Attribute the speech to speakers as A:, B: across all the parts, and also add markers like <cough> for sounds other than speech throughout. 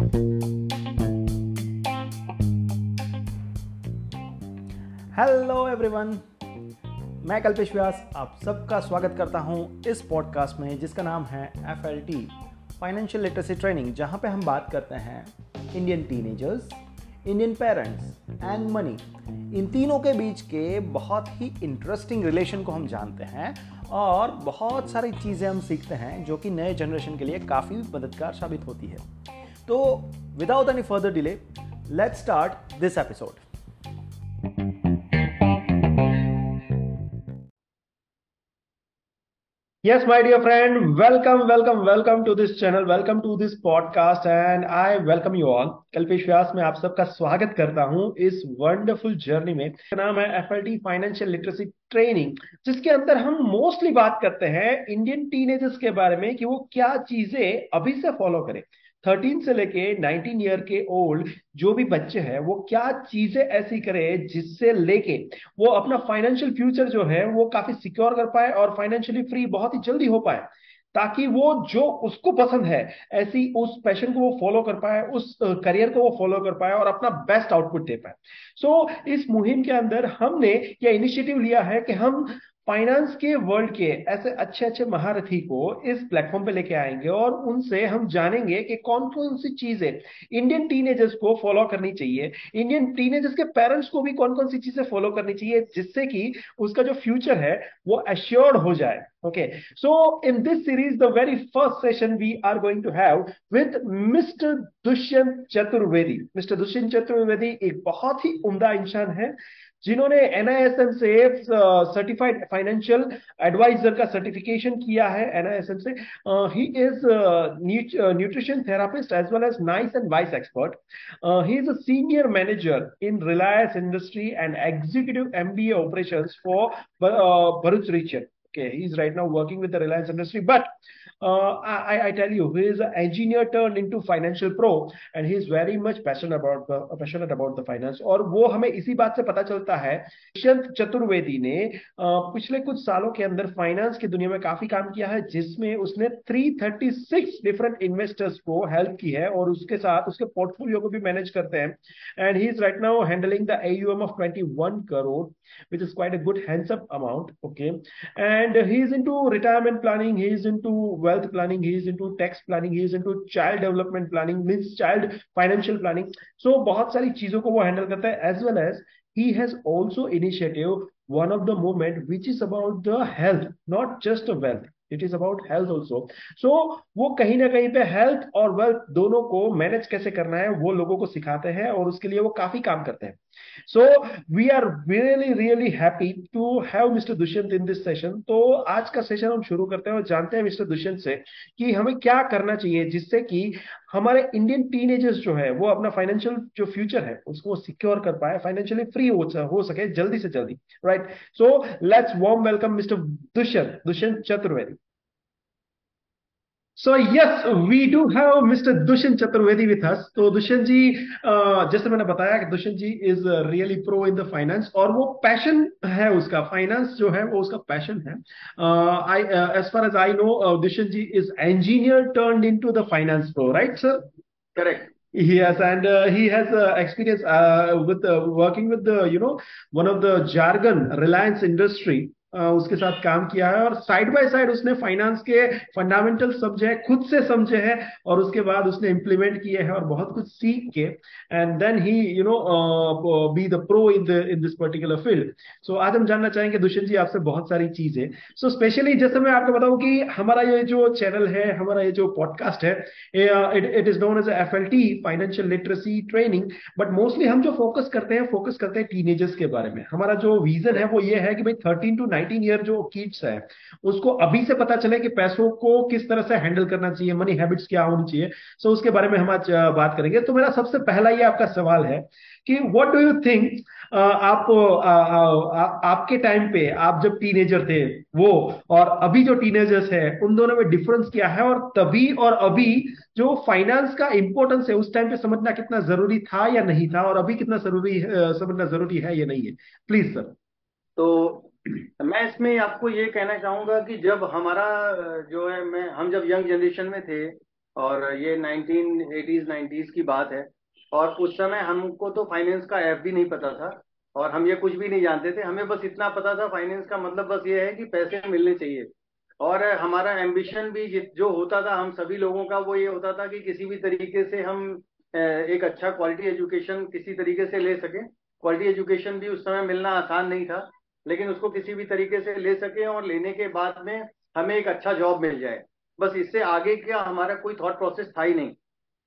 A: Hello everyone मैं कल्पेश व्यास आप सबका स्वागत करता हूँ इस पॉडकास्ट में जिसका नाम है F L T financial literacy training जहाँ पे हम बात करते हैं Indian teenagers Indian parents and money इन तीनों के बीच के बहुत ही इंटरेस्टिंग रिलेशन को हम जानते हैं और बहुत सारी चीज़ें हम सीखते हैं जो कि नए जनरेशन के लिए काफ़ी मददगार साबित होती है। तो without any further delay let's start this episode Yes, my dear friend, welcome, welcome, welcome to this channel, welcome to this podcast and I welcome you all. Kalpesh Vyas में आप सबका स्वागत करता हूँ इस वंडरफुल जर्नी में। नाम है एफ़ फाइनेंशियल लिटरेसी ट्रेनिंग जिसके अंदर हम मोस्टली बात करते हैं इंडियन टीनेजर्स के बारे में कि वो क्या चीज़ें अभी से फॉलो करें। थर्टीन से लेके नाइनटीन ईयर के ओल्ड जो भी बच्चे हैं वो क्या चीज़ें ऐसी करे जिससे लेके वो अपना फाइनेंशियल फ्यूचर जो है वो काफ़ी सिक्योर कर पाए और फाइनेंशियली फ्री बहुत ही जल्दी हो पाए ताकि वो जो उसको पसंद है ऐसी उस पैशन को वो फॉलो कर पाए उस करियर को वो फॉलो कर पाए और अपना बेस्ट आउटपुट दे पाए। सो so, इस मुहिम के अंदर हमने यह इनिशिएटिव लिया है कि हम फाइनेंस के वर्ल्ड के ऐसे अच्छे अच्छे महारथी को इस प्लेटफॉर्म पे लेके आएँगे और उनसे हम जानेंगे कि कौन कौन सी चीज़ें इंडियन टीनेजर्स को फॉलो करनी चाहिए। इंडियन टीनेजर्स के पेरेंट्स को भी कौन कौन सी चीज़ें फॉलो करनी चाहिए जिससे कि उसका जो फ्यूचर है वो एश्योर्ड हो जाए। Okay? So, in this series, the very first session we are going to have with mr dushyant chaturvedi mr dushyant chaturvedi एक बहुत ही उम्दा इंसान है। जिन्होंने एनआईएसएम से सर्टिफाइड फाइनेंशियल एडवाइजर का सर्टिफिकेशन किया है एनआईएसएम से। He is nutrition therapist as well as nice and vice expert he is a senior manager in Reliance industry and executive MBA operations for Bharuch region okay he's right now working with the reliance industry, but uh, I, I, tell you, he is an engineer turned into financial pro, and he is very much passionate about the passionate about the finance. और वो हमें इसी बात से पता चलता है दुष्यंत चतुर्वेदी ने पिछले कुछ सालों के अंदर फाइनेंस की दुनिया में काफ़ी काम किया है जिसमें उसने 336 डिफरेंट इन्वेस्टर्स को हेल्प की है और उसके साथ उसके पोर्टफोलियो को भी मैनेज करते हैं and he is right now handling the AUM of 21 crore which is quite a good hands up amount okay and he is into retirement planning he is into wealth planning he is into tax planning he is into child development planning means child financial planning so बहुत सारी चीजों को वो handle करता है as well as he has also initiative one of the movement which is about the health not just wealth It is about health also so वो कहीं ना कहीं पे हेल्थ और वेल्थ दोनों को मैनेज कैसे करना है, वो लोगों को सिखाते हैं और उसके लिए वो काफ़ी काम करते हैं। So we are really really happy to have mister Dushyant in this session तो आज का सेशन हम शुरू करते हैं और जानते हैं मिस्टर दुष्यंत से कि हमें क्या करना चाहिए जिससे कि हमारे इंडियन टीनेजर्स जो है वो अपना फाइनेंशियल जो फ्यूचर है उसको सिक्योर कर पाए फाइनेंशियली फ्री हो, हो सके जल्दी से जल्दी right so let's warm welcome mister Dushyant Dushyant Chaturvedi So yes, we do have Mr. Dushyant Chaturvedi with us. तो दुष्यंत जी जैसे मैंने बताया कि Dushyant ji is really pro in the finance और वो पैशन है उसका फाइनेंस जो है वो उसका पैशन है I as far as I know Dushyant ji is engineer turn into the finance pro right sir
B: correct
A: Yes, and uh, he has uh, experience uh, with uh, working with the, you know, one of the jargon Reliance industry. उसके साथ काम किया है और side by side उसने finance के fundamental समझे खुद से समझे हैं और उसके बाद उसने इंप्लीमेंट किए हैं और बहुत कुछ सीख के। And then he you know be the pro in the in this particular field so आज हम जानना चाहेंगे, दुष्यंत जी आपसे बहुत सारी चीज़ें। सो स्पेशली जैसे मैं आपको बताऊँ कि हमारा ये जो चैनल है, हमारा ये जो पॉडकास्ट है it is known as F L T financial literacy training but mostly हम जो फोकस करते हैं फोकस करते हैं टीनेजर्स के बारे में। हमारा जो विजन है, वो ये है कि भाई थर्टीन टू नाइनटीन ईयर जो किड्स है उसको अभी से पता चले कि पैसों को किस तरह से हैंडल करना चाहिए मनी हैबिट्स क्या होनी चाहिए। सो so, उसके बारे में हम आज बात करेंगे। तो मेरा सबसे पहला ये आपका सवाल है कि व्हाट डू यू थिंक आप आ, आ, आ, आपके टाइम पे आप जब टीनेजर थे वो और अभी जो टीनेजर्स है उन दोनों में डिफरेंस क्या है? और तभी और अभी जो फाइनेंस का इंपॉर्टेंस है उस टाइम पे समझना कितना ज़रूरी था या नहीं था? और अभी कितना ज़रूरी समझना ज़रूरी है या नहीं है? प्लीज़ सर
B: तो मैं इसमें आपको ये कहना चाहूँगा कि जब हमारा जो है, मैं, हम जब यंग जनरेशन में थे और ये 1980s 90s की बात है और उस समय हमको तो फाइनेंस का ऐप भी नहीं पता था और हम ये कुछ भी नहीं जानते थे। हमें बस इतना पता था फाइनेंस का मतलब बस ये है कि पैसे मिलने चाहिए और हमारा एम्बिशन भी जो होता था हम सभी लोगों का वो ये होता था कि किसी भी तरीके से हम एक अच्छा क्वालिटी एजुकेशन किसी तरीके से ले सकें। क्वालिटी एजुकेशन भी उस समय मिलना आसान नहीं था लेकिन उसको किसी भी तरीके से ले सके और लेने के बाद में हमें एक अच्छा जॉब मिल जाए बस इससे आगे क्या हमारा कोई थॉट प्रोसेस था ही नहीं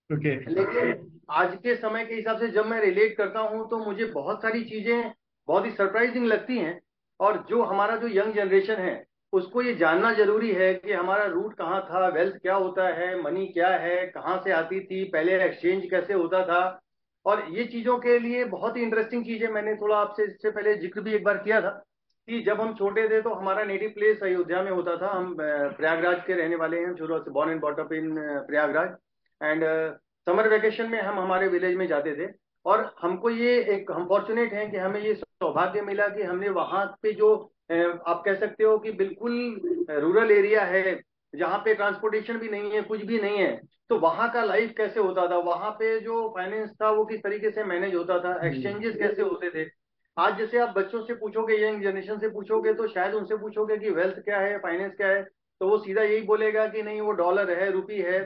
A: okay.
B: लेकिन आज के समय के हिसाब से जब मैं रिलेट करता हूँ तो मुझे बहुत सारी चीज़ें बहुत ही सरप्राइजिंग लगती हैं और जो हमारा जो यंग जनरेशन है उसको ये जानना ज़रूरी है कि हमारा रूट कहाँ था वेल्थ क्या होता है मनी क्या है कहाँ से आती थी पहले एक्सचेंज कैसे होता था और ये चीज़ों के लिए बहुत ही इंटरेस्टिंग चीज़ है मैंने थोड़ा आपसे इससे पहले ज़िक्र भी एक बार किया था कि जब हम छोटे थे तो हमारा नेटिव प्लेस अयोध्या में होता था। हम प्रयागराज के रहने वाले हैं शुरू से born and brought up in Prayagraj. And summer vacation में हम हमारे विलेज में जाते थे। और हमको ये एक, हम फॉर्चुनेट हैं कि हमें ये सौभाग्य मिला कि हमने वहाँ पे जो आप कह सकते हो कि बिल्कुल रूरल एरिया है जहाँ पे ट्रांसपोर्टेशन भी नहीं है कुछ भी नहीं है तो वहाँ का लाइफ कैसे होता था? वहाँ पे जो फाइनेंस था वो किस तरीके से मैनेज होता था? एक्सचेंजेस कैसे होते थे? आज जैसे आप बच्चों से पूछोगे यंग जनरेशन से पूछोगे तो शायद उनसे पूछोगे कि वेल्थ क्या है फाइनेंस क्या है तो वो सीधा यही बोलेगा कि नहीं वो डॉलर है रुपी है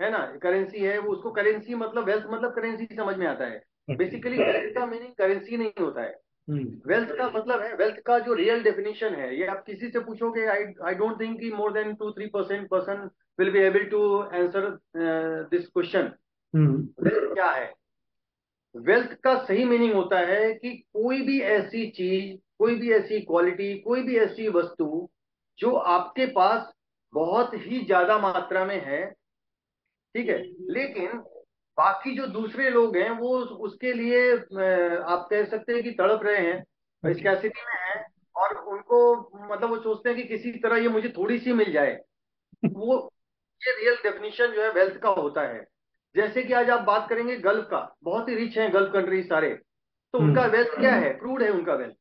B: है ना? करेंसी है वो उसको करेंसी मतलब वेल्थ मतलब करेंसी समझ में आता है। बेसिकली वेल्थ का मीनिंग करेंसी नहीं होता है। वेल्थ का मतलब है वेल्थ का जो रियल डेफिनेशन है ये आप किसी से पूछोगे आई आई डोंट थिंक कि more than two three percent person will be able to answer this question wealth क्या है? वेल्थ का सही मीनिंग होता है कि कोई भी ऐसी चीज़ कोई भी ऐसी क्वालिटी कोई भी ऐसी वस्तु जो आपके पास बहुत ही ज़्यादा मात्रा में है ठीक है? लेकिन बाकी जो दूसरे लोग हैं वो उसके लिए आप कह सकते हैं कि तड़प रहे हैं स्कैसिटी में है और उनको मतलब वो सोचते हैं कि किसी तरह ये मुझे थोड़ी सी मिल जाए। <laughs> वो ये रियल डेफिनेशन जो है वेल्थ का होता है। जैसे कि आज आप बात करेंगे गल्फ का बहुत ही रिच है गल्फ कंट्री सारे। तो उनका वेल्थ क्या है? क्रूड है उनका वेल्थ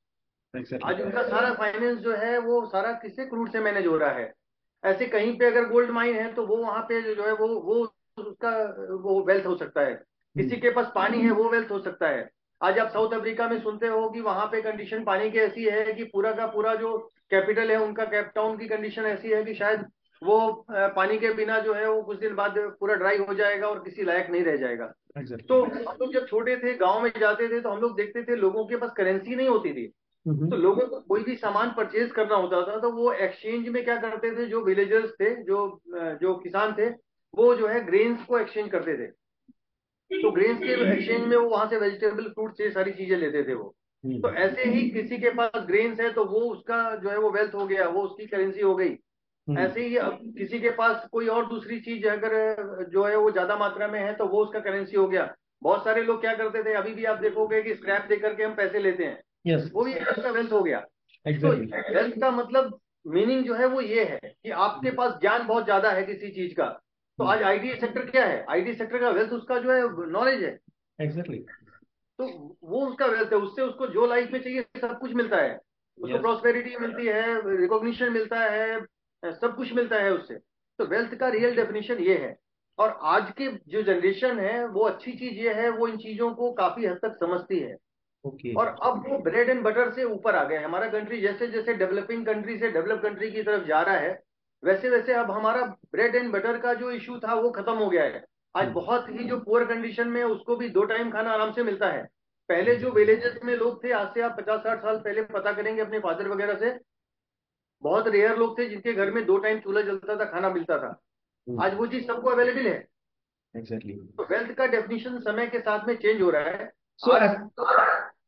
B: आज उनका सारा फाइनेंस जो है वो सारा किससे क्रूड से मैनेज हो रहा है? ऐसे कहीं पे अगर गोल्ड माइन है तो वो वहाँ पे जो है वो वो उसका वो वेल्थ हो सकता है किसी हम्म। के पास पानी है वो वेल्थ हो सकता है आज आप साउथ अफ्रीका में सुनते हो कि वहाँ पे कंडीशन पानी की ऐसी है कि पूरा का पूरा जो कैपिटल है उनका कैपटाउन की कंडीशन ऐसी है कि शायद वो पानी के बिना जो है वो कुछ दिन बाद पूरा ड्राई हो जाएगा और किसी लायक नहीं रह जाएगा exactly. तो हम लोग जब छोटे थे गाँव में जाते थे तो हम लोग देखते थे लोगों के पास करेंसी नहीं होती थी mm-hmm. तो लोगों को कोई भी सामान परचेज करना होता था तो वो एक्सचेंज में क्या करते थे जो विलेजर्स थे जो जो किसान थे वो जो है ग्रेन्स को एक्सचेंज करते थे तो ग्रेन्स के एक्सचेंज में वो वहाँ से वेजिटेबल फ्रूट ये सारी चीज़ें लेते थे वो हम्म। तो ऐसे ही किसी के पास ग्रेन्स है तो वो उसका जो है वो वेल्थ हो गया वो उसकी करेंसी हो गई हम्म। ऐसे ही अब किसी के पास कोई और दूसरी चीज़ अगर जो है वो ज़्यादा मात्रा में है तो वो उसका करेंसी हो गया बहुत सारे लोग क्या करते थे अभी भी आप देखोगे कि स्क्रैप दे करके हम पैसे लेते हैं
A: yes.
B: वो भी उसका वेल्थ हो गया exactly. तो वेल्थ का मतलब मीनिंग जो है वो ये है कि आपके पास ज्ञान बहुत ज़्यादा है किसी चीज़ का तो आज आईटी सेक्टर क्या है? आईटी सेक्टर का वेल्थ उसका जो है नॉलेज है।
A: Exactly
B: exactly. तो वो उसका वेल्थ है उससे उसको जो लाइफ में चाहिए सब कुछ मिलता है। उसको yes. प्रॉस्पेरिटी मिलती है रिकॉग्निशन मिलता है सब कुछ मिलता है उससे। तो वेल्थ का रियल डेफिनेशन ये है। और आज के जो जनरेशन है वो अच्छी चीज़ ये है वो इन चीज़ों को काफ़ी हद तक समझती है।
A: Okay.
B: और अब वो ब्रेड एंड बटर से ऊपर आ गए हमारा कंट्री जैसे जैसे डेवलपिंग कंट्री से डेवलप कंट्री की तरफ़ जा रहा है वैसे वैसे अब हमारा ब्रेड एंड बटर का जो इशू था वो खत्म हो गया है आज हम्म। बहुत ही जो पुअर कंडीशन में उसको भी दो टाइम खाना आराम से मिलता है पहले जो विलेजेस में लोग थे आज से आप पचास साठ साल पहले पता करेंगे अपने फादर वगैरह से बहुत रेयर लोग थे जिनके घर में दो टाइम चूल्हा जलता था खाना मिलता था हम्म। आज वो चीज़ सबको अवेलेबल है
A: एग्जैक्टली exactly.
B: तो वेल्थ का डेफिनेशन समय के साथ में चेंज हो रहा है
A: so,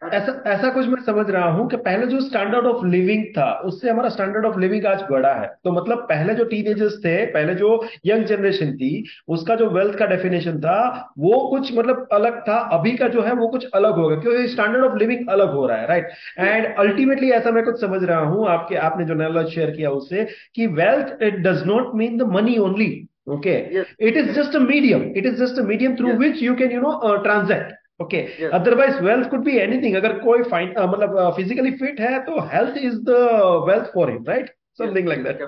A: ऐसा ऐसा कुछ मैं समझ रहा हूँ कि पहले जो स्टैंडर्ड ऑफ़ लिविंग था उससे हमारा स्टैंडर्ड ऑफ़ लिविंग आज बढ़ा है। तो मतलब पहले जो टीनेजर्स थे पहले जो यंग जनरेशन थी उसका जो वेल्थ का डेफिनेशन था वो कुछ मतलब अलग था अभी का जो है वो कुछ अलग हो गया क्योंकि स्टैंडर्ड ऑफ़ लिविंग अलग हो रहा है राइट एंड अल्टीमेटली ऐसा मैं कुछ समझ रहा हूँ आपके आपने जो नॉलेज शेयर किया उससे कि wealth it does not mean the money only okay? Yes. it is just a medium. It is just a medium through yes. which you can you know uh, transact. Okay otherwise wealth could be anything अगर कोई fine मतलब physically fit है तो health is the wealth for him right something like that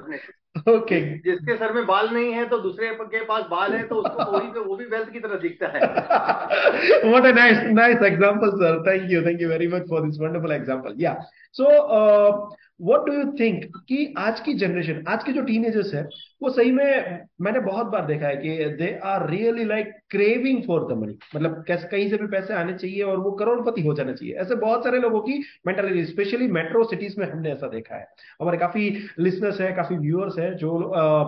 A: okay
B: जिसके sir में बाल नहीं है तो दूसरे के पास बाल है तो उसको <laughs> वही वो भी वेल्थ की तरह दिखता है। <laughs>
A: A nice nice example sir. Thank you thank you very much for this wonderful example. Yeah. So uh, what do you think? कि आज की जनरेशन आज के जो टीनेजर्स है वो सही में मैंने बहुत बार देखा है कि they are really like craving for the money मतलब कैसे कहीं से भी पैसे आने चाहिए और वो करोड़पति हो जाना चाहिए। ऐसे बहुत सारे लोगों की मेंटालिटी स्पेशली मेट्रो सिटीज़ में हमने ऐसा देखा है। हमारे काफ़ी लिसनर्स है, काफ़ी व्यूअर्स है जो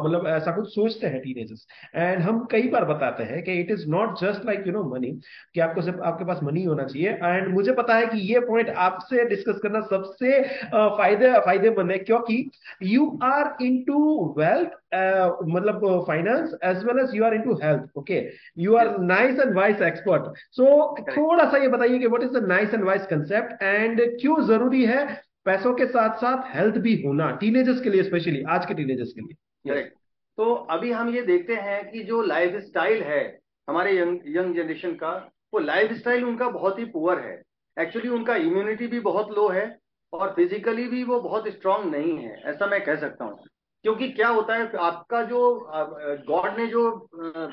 A: मतलब ऐसा कुछ सोचते हैं टीनेजर्स एंड हम कई बार बताते हैं कि it is not just like you know money कि आपको सिर्फ़, आपके पास मनी होना चाहिए। एंड मुझे पता है कि ये पॉइंट आपसे डिस्कस करना सबसे फ़ायदे, फ़ायदेमंद है। क्योंकि यू आर इन वेल्थ मतलब finance as well as you are into health okay you are nice and vice expert so थोड़ा सा ये बताइए कि what is the nice and vice concept and क्यों ज़रूरी है पैसों के साथ साथ हेल्थ भी होना टीनेजर्स के लिए स्पेशली आज के टीनेजर्स के लिए?
B: Yes. तो अभी हम ये देखते हैं कि जो लाइफ स्टाइल है हमारे यंग यंग जनरेशन का वो लाइफ स्टाइल उनका बहुत ही पुअर है। एक्चुअली उनका इम्यूनिटी भी बहुत लो है और फिजिकली भी वो बहुत स्ट्रांग नहीं है ऐसा मैं कह सकता हूँ। क्योंकि क्या होता है, आपका जो गॉड ने जो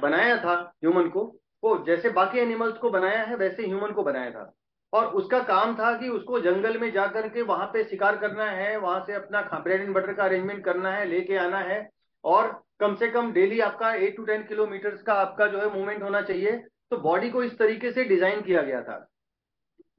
B: बनाया था ह्यूमन को, वो जैसे बाकी एनिमल्स को बनाया है, वैसे ह्यूमन को बनाया था। और उसका काम था कि उसको जंगल में जाकर के वहाँ पे शिकार करना है, वहाँ से अपना ब्रेड एंड बटर का अरेंजमेंट करना है, लेके आना है। और कम से कम डेली आपका एट टू टेन किलोमीटर का आपका जो है मूवमेंट होना चाहिए। तो बॉडी को इस तरीके से डिज़ाइन किया गया था।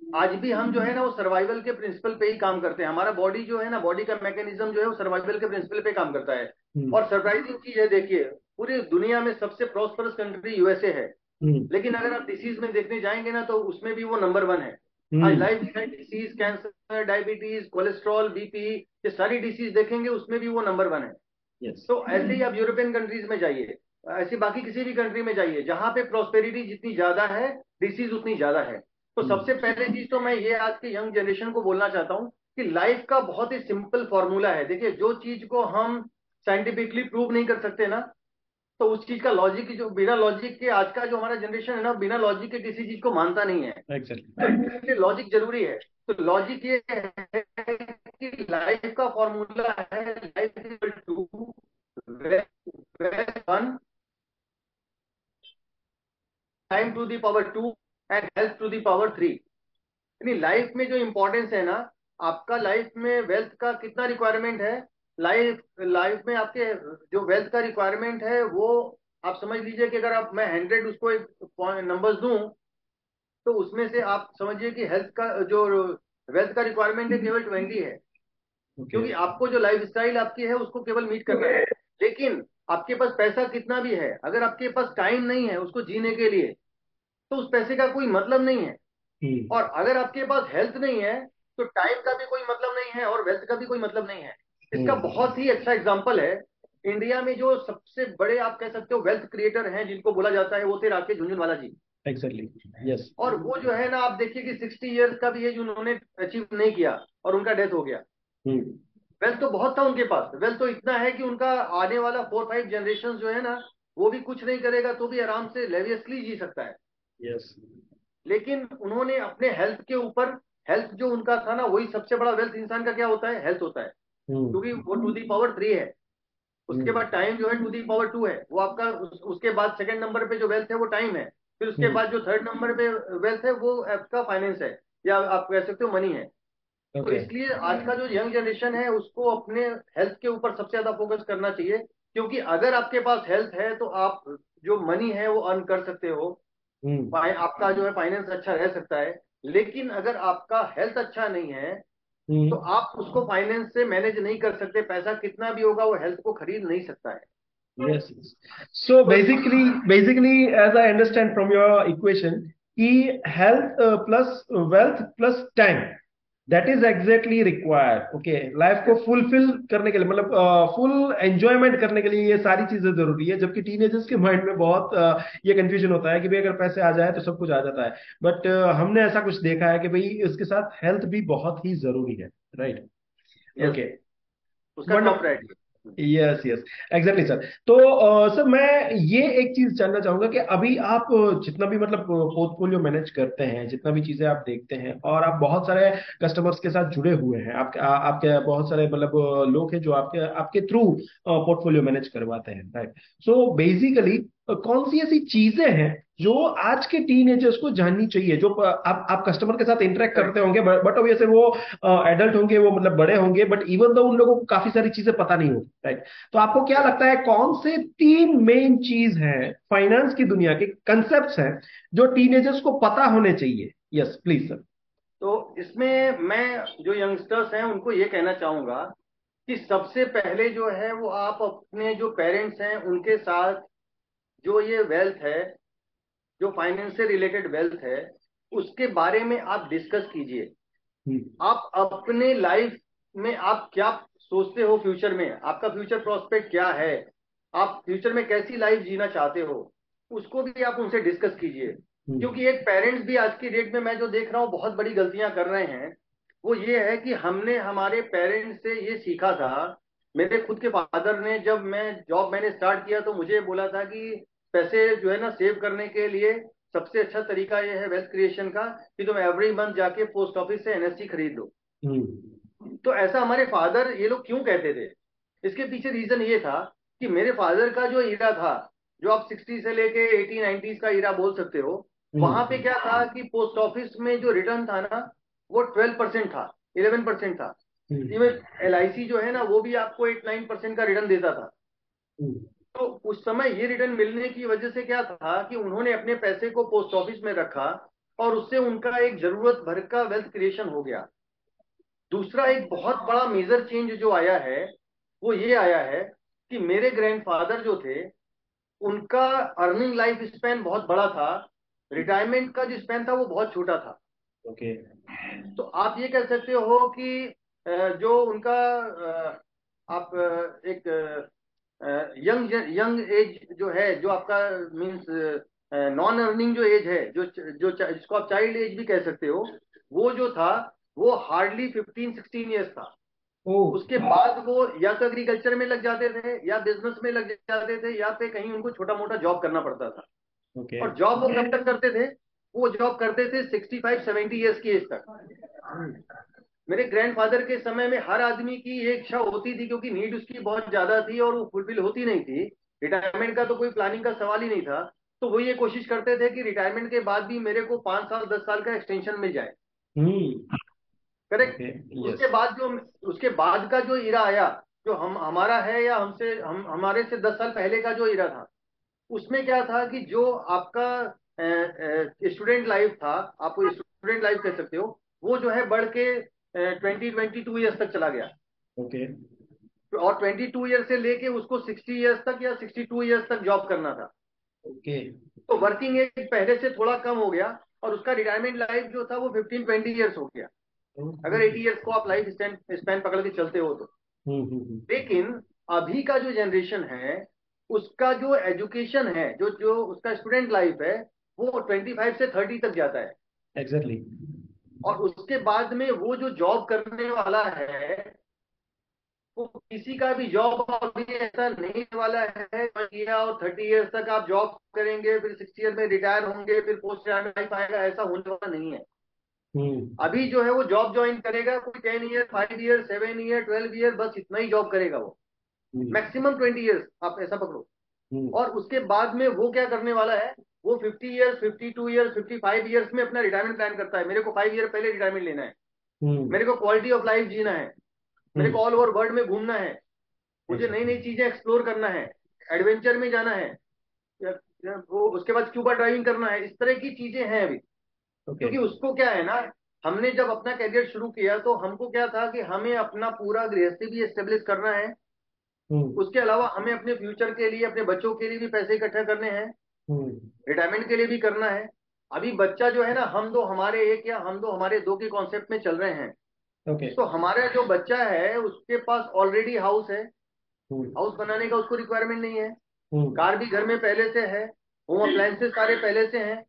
B: आज भी हम जो है ना वो सर्वाइवल के प्रिंसिपल पे ही काम करते हैं। हमारा बॉडी जो है ना बॉडी का मैकेनिज्म जो है वो सर्वाइवल के प्रिंसिपल पे काम करता है। हम्म। और सरप्राइजिंग चीज़ है देखिए पूरी दुनिया में सबसे प्रॉस्परस कंट्री यूएसए है। हम्म। लेकिन अगर आप डिसीज में देखने जाएँगे ना तो उसमें भी वो नंबर वन है। हम्म। आज life disease cancer diabetes cholesterol BP ये सारी डिसीज देखेंगे उसमें भी वो नंबर वन है। तो ऐसे ही आप यूरोपियन कंट्रीज़ में जाइए। ऐसी बाकी किसी भी कंट्री में जाइए जहाँ पे प्रोस्पेरिटी जितनी ज़्यादा है डिसीज उतनी ज़्यादा है। तो हम्म। सबसे पहले चीज़ तो मैं ये आज के यंग जनरेशन को बोलना चाहता हूँ कि लाइफ का बहुत ही सिंपल फॉर्मूला है देखिए जो चीज़ को हम साइंटिफिकली प्रूव नहीं कर सकते ना तो उस चीज़ का लॉजिक जो बिना लॉजिक के आज का जो हमारा जनरेशन है ना बिना लॉजिक के किसी चीज़ को मानता नहीं है exactly. तो लॉजिक ज़रूरी है तो लॉजिक ये है कि लाइफ का फॉर्मूला है life equal to one time to the power two and health to the power three यानी लाइफ में जो इंपॉर्टेंस है ना आपका लाइफ में वेल्थ का कितना रिक्वायरमेंट है? लाइफ लाइफ में आपके जो वेल्थ का रिक्वायरमेंट है वो आप समझ लीजिए कि अगर आप मैं हंड्रेड उसको एक नंबर दूँ तो उसमें से आप समझिए कि हेल्थ का जो वेल्थ का रिक्वायरमेंट है केवल ट्वेंटी है। Okay. क्योंकि आपको जो लाइफ स्टाइल आपकी है उसको केवल मीट करना है। लेकिन आपके पास पैसा कितना भी है अगर आपके पास टाइम नहीं है उसको जीने के लिए तो उस पैसे का कोई मतलब नहीं है। हम्म। और अगर आपके पास हेल्थ नहीं है तो टाइम का भी कोई मतलब नहीं है और वेल्थ का भी कोई मतलब नहीं है। इसका हम्म। बहुत ही अच्छा एग्ज़ाम्पल है। इंडिया में जो सबसे बड़े आप कह सकते हो वेल्थ क्रिएटर हैं जिनको बोला जाता है वो थे राकेश झुंझुनवाला जी।
A: एग्जैक्टली यस
B: और वो जो है ना आप देखिए कि सिक्सटी इयर्स का भी एज उन्होंने अचीव नहीं किया और उनका डेथ हो गया। Wealth hmm. तो बहुत था उनके पास। वेल्थ तो इतना है कि उनका आने वाला फोर फाइव जनरेशन जो है ना वो भी कुछ नहीं करेगा तो भी आराम से लेवियसली जी सकता है।
A: Yes.
B: लेकिन उन्होंने अपने हेल्थ के ऊपर हेल्थ जो उनका था ना वही सबसे बड़ा वेल्थ इंसान का क्या होता है हेल्थ होता है hmm. क्योंकि वो टू दी पावर थ्री है उसके hmm. बाद टाइम जो है टू दी पावर टू है वो आपका उस, उसके बाद सेकंड नंबर पे जो वेल्थ है वो टाइम है फिर उसके hmm. बाद जो थर्ड नंबर पे वेल्थ है वो आपका फाइनेंस है या आप कह सकते हो मनी है तो okay. तो इसलिए आज का जो यंग जनरेशन है उसको अपने हेल्थ के ऊपर सबसे ज़्यादा फोकस करना चाहिए क्योंकि अगर आपके पास हेल्थ है तो आप जो मनी है वो अर्न कर सकते हो हम्म। आपका जो है फाइनेंस अच्छा रह सकता है लेकिन अगर आपका हेल्थ अच्छा नहीं है हम्म। तो आप उसको फाइनेंस से मैनेज नहीं कर सकते पैसा कितना भी होगा वो हेल्थ को खरीद नहीं सकता है।
A: Yes so basically basically as i understand from your equation कि health uh, plus wealth plus time that is exactly required okay life को फुलफिल करने के लिए मतलब फुल uh, एंजॉयमेंट करने के लिए ये सारी चीज़ें ज़रूरी है जबकि टीनेजर्स के माइंड में बहुत uh, ये कंफ्यूजन होता है कि भाई अगर पैसे आ जाए तो सब कुछ आ जाता है। बट uh, हमने ऐसा कुछ देखा है कि भाई इसके साथ हेल्थ भी बहुत ही ज़रूरी है right okay yes yes exactly sir तो सर uh, मैं ये एक चीज़ जानना चाहूँगा कि अभी आप जितना भी मतलब पोर्टफोलियो मैनेज करते हैं जितना भी चीज़ें आप देखते हैं और आप बहुत सारे कस्टमर्स के साथ जुड़े हुए हैं आपके आ, आपके बहुत सारे मतलब लोग हैं जो आपके आपके थ्रू पोर्टफोलियो मैनेज करवाते हैं राइट सो बेसिकली कौन सी ऐसी चीज़ें हैं जो आज के टीनेजर्स को जाननी चाहिए जो आप आप कस्टमर के साथ इंटरेक्ट करते होंगे बट ऑब्वियसली वो एडल्ट होंगे वो मतलब बड़े होंगे बट इवन दो उन लोगों को काफ़ी सारी चीज़ें पता नहीं होती राइट तो आपको क्या लगता है कौन से तीन मेन चीज़ हैं फाइनेंस की दुनिया के कंसेप्ट हैं जो टीनेजर्स को पता होने चाहिए? यस प्लीज़ सर
B: तो इसमें मैं जो यंगस्टर्स हैं उनको ये कहना चाहूँगा कि सबसे पहले जो है वो आप अपने जो पेरेंट्स हैं उनके साथ जो ये वेल्थ है जो फाइनेंस से रिलेटेड वेल्थ है उसके बारे में आप डिस्कस कीजिए। हम्म। आप अपने लाइफ में आप क्या सोचते हो फ्यूचर में? आपका फ्यूचर प्रोस्पेक्ट क्या है? आप फ्यूचर में कैसी लाइफ जीना चाहते हो? उसको भी आप उनसे डिस्कस कीजिए। हम्म। क्योंकि एक पेरेंट्स भी आज की डेट में मैं जो देख रहा हूँ बहुत बड़ी गलतियाँ कर रहे हैं। वो ये है कि हमने हमारे पेरेंट्स से ये सीखा था। मेरे खुद के फादर ने जब मैं जॉब मैंने स्टार्ट किया तो मुझे बोला था कि पैसे जो है ना सेव करने के लिए सबसे अच्छा तरीका ये है वेल्थ क्रिएशन का कि तुम एवरी मंथ जाके पोस्ट ऑफ़िस से एनएससी खरीद लो हम्म। तो ऐसा हमारे फादर ये लोग क्यों कहते थे इसके पीछे रीजन ये था कि मेरे फादर का जो ईरा था जो आप सिक्सटी से लेके एटी नाइनटीज का ईरा बोल सकते हो हम्म। वहाँ पे क्या था कि पोस्ट ऑफ़िस में जो रिटर्न था ना वो ट्वेल्व परसेंट था इलेवन परसेंट था इवन एल जो है ना वो भी आपको एट नाइन परसेंट का रिटर्न देता था हम्म। तो उस समय ये रिटर्न मिलने की वजह से क्या था कि उन्होंने अपने पैसे को पोस्ट ऑफ़िस में रखा और उससे उनका एक ज़रूरत भर का वेल्थ क्रिएशन हो गया दूसरा एक बहुत बड़ा मेजर चेंज जो आया है वो ये आया है कि मेरे ग्रैंडफादर जो थे उनका अर्निंग लाइफ स्पैन बहुत बड़ा था रिटायरमेंट का जो स्पैन था वो बहुत छोटा था ओके okay. तो आप ये कह सकते हो कि जो उनका आप एक यंग यंग एज जो है जो आपका मींस नॉन अर्निंग जो एज है जो जो जिसको आप चाइल्ड एज भी कह सकते हो वो जो था वो हार्डली फिफ्टीन सिक्सटीन ईयर्स था। उसके बाद वो या तो एग्रीकल्चर में लग जाते थे या बिज़नेस में लग जाते थे या फिर कहीं उनको छोटा मोटा जॉब करना पड़ता था। okay. और जॉब वो कब तक करते थे? वो जॉब करते थे सिक्सटी फाइव सेवेंटी ईयर्स की एज तक। मेरे ग्रैंडफादर के समय में हर आदमी की ये इच्छा होती थी क्योंकि नीड उसकी बहुत ज़्यादा थी और वो फुलफिल होती नहीं थी। रिटायरमेंट का तो कोई प्लानिंग का सवाल ही नहीं था। तो वो ये कोशिश करते थे कि रिटायरमेंट के बाद भी मेरे को पाँच साल दस साल का एक्सटेंशन मिल जाए। करेक्ट हम्म। उसके बाद जो उसके बाद का जो इरा आया जो हम हमारा है या हमसे हम हमारे से दस साल पहले का जो इरा था उसमें क्या था कि जो आपका स्टूडेंट लाइफ था आप स्टूडेंट लाइफ कह सकते हो वो जो है बढ़ के ट्वेंटी ट्वेंटी टू ईयर्स तक चला गया ओके okay. और ट्वेंटी टू ईयर से लेके उसको सिक्सटी ईयर्स तक या सिक्सटी टू ईयर्स तक जॉब करना था ओके okay. तो वर्किंग एज पहले से थोड़ा कम हो गया और उसका रिटायरमेंट लाइफ जो था वो फिफ्टीन ट्वेंटी ईयर्स हो गया okay. अगर एटी ईयर्स को आप लाइफ स्पैन पकड़ के चलते हो तो हम्म, हम्म, हम्म। लेकिन अभी का जो जनरेशन है उसका जो एजुकेशन है जो जो उसका स्टूडेंट लाइफ है वो ट्वेंटी फाइव से थर्टी तक जाता है एग्जैक्टली exactly. और उसके बाद में वो जो जॉब करने वाला है वो किसी का भी जॉब अभी ऐसा नहीं वाला है और थर्टी ईयर्स तक आप जॉब करेंगे फिर सिक्स ईयर में रिटायर होंगे फिर पोस्ट रिटायरमेंट आएगा ऐसा होने वाला नहीं है हम्म। अभी जो है वो जॉब ज्वाइन करेगा कोई ten year five year seven year twelve year बस इतना ही जॉब करेगा वो मैक्सिमम ट्वेंटी ईयर्स आप ऐसा पकड़ो हम्म। और उसके बाद में वो क्या करने वाला है वो 50 ईयर्स 52 ईयर्स 55 ईयर्स में अपना रिटायरमेंट प्लान करता है। मेरे को फाइव ईयर पहले रिटायरमेंट लेना है। hmm. मेरे को क्वालिटी ऑफ़ लाइफ जीना है. मेरे को ऑल ओवर वर्ल्ड में घूमना है। मुझे नई नई चीज़ें एक्सप्लोर करना है। एडवेंचर में जाना है। वो उसके बाद स्क्यूबा ड्राइविंग करना है। इस तरह की चीज़ें हैं अभी। Okay. क्योंकि उसको क्या है ना हमने जब अपना करियर शुरू किया तो हमको क्या था कि हमें अपना पूरा गृहस्थी भी एस्टेब्लिश करना है. उसके अलावा हमें अपने फ्यूचर के लिए अपने बच्चों के लिए भी पैसे इकट्ठा करने हैं। रिटायरमेंट के लिए भी करना है। अभी बच्चा जो है ना हम दो हमारे एक या हम दो हमारे दो के कॉन्सेप्ट में चल रहे हैं। Okay. तो हमारा जो बच्चा है उसके पास ऑलरेडी हाउस है। हाउस बनाने का उसको रिक्वायरमेंट नहीं है। कार भी घर में पहले से है होम अप्लायंसेस सारे पहले से हैं।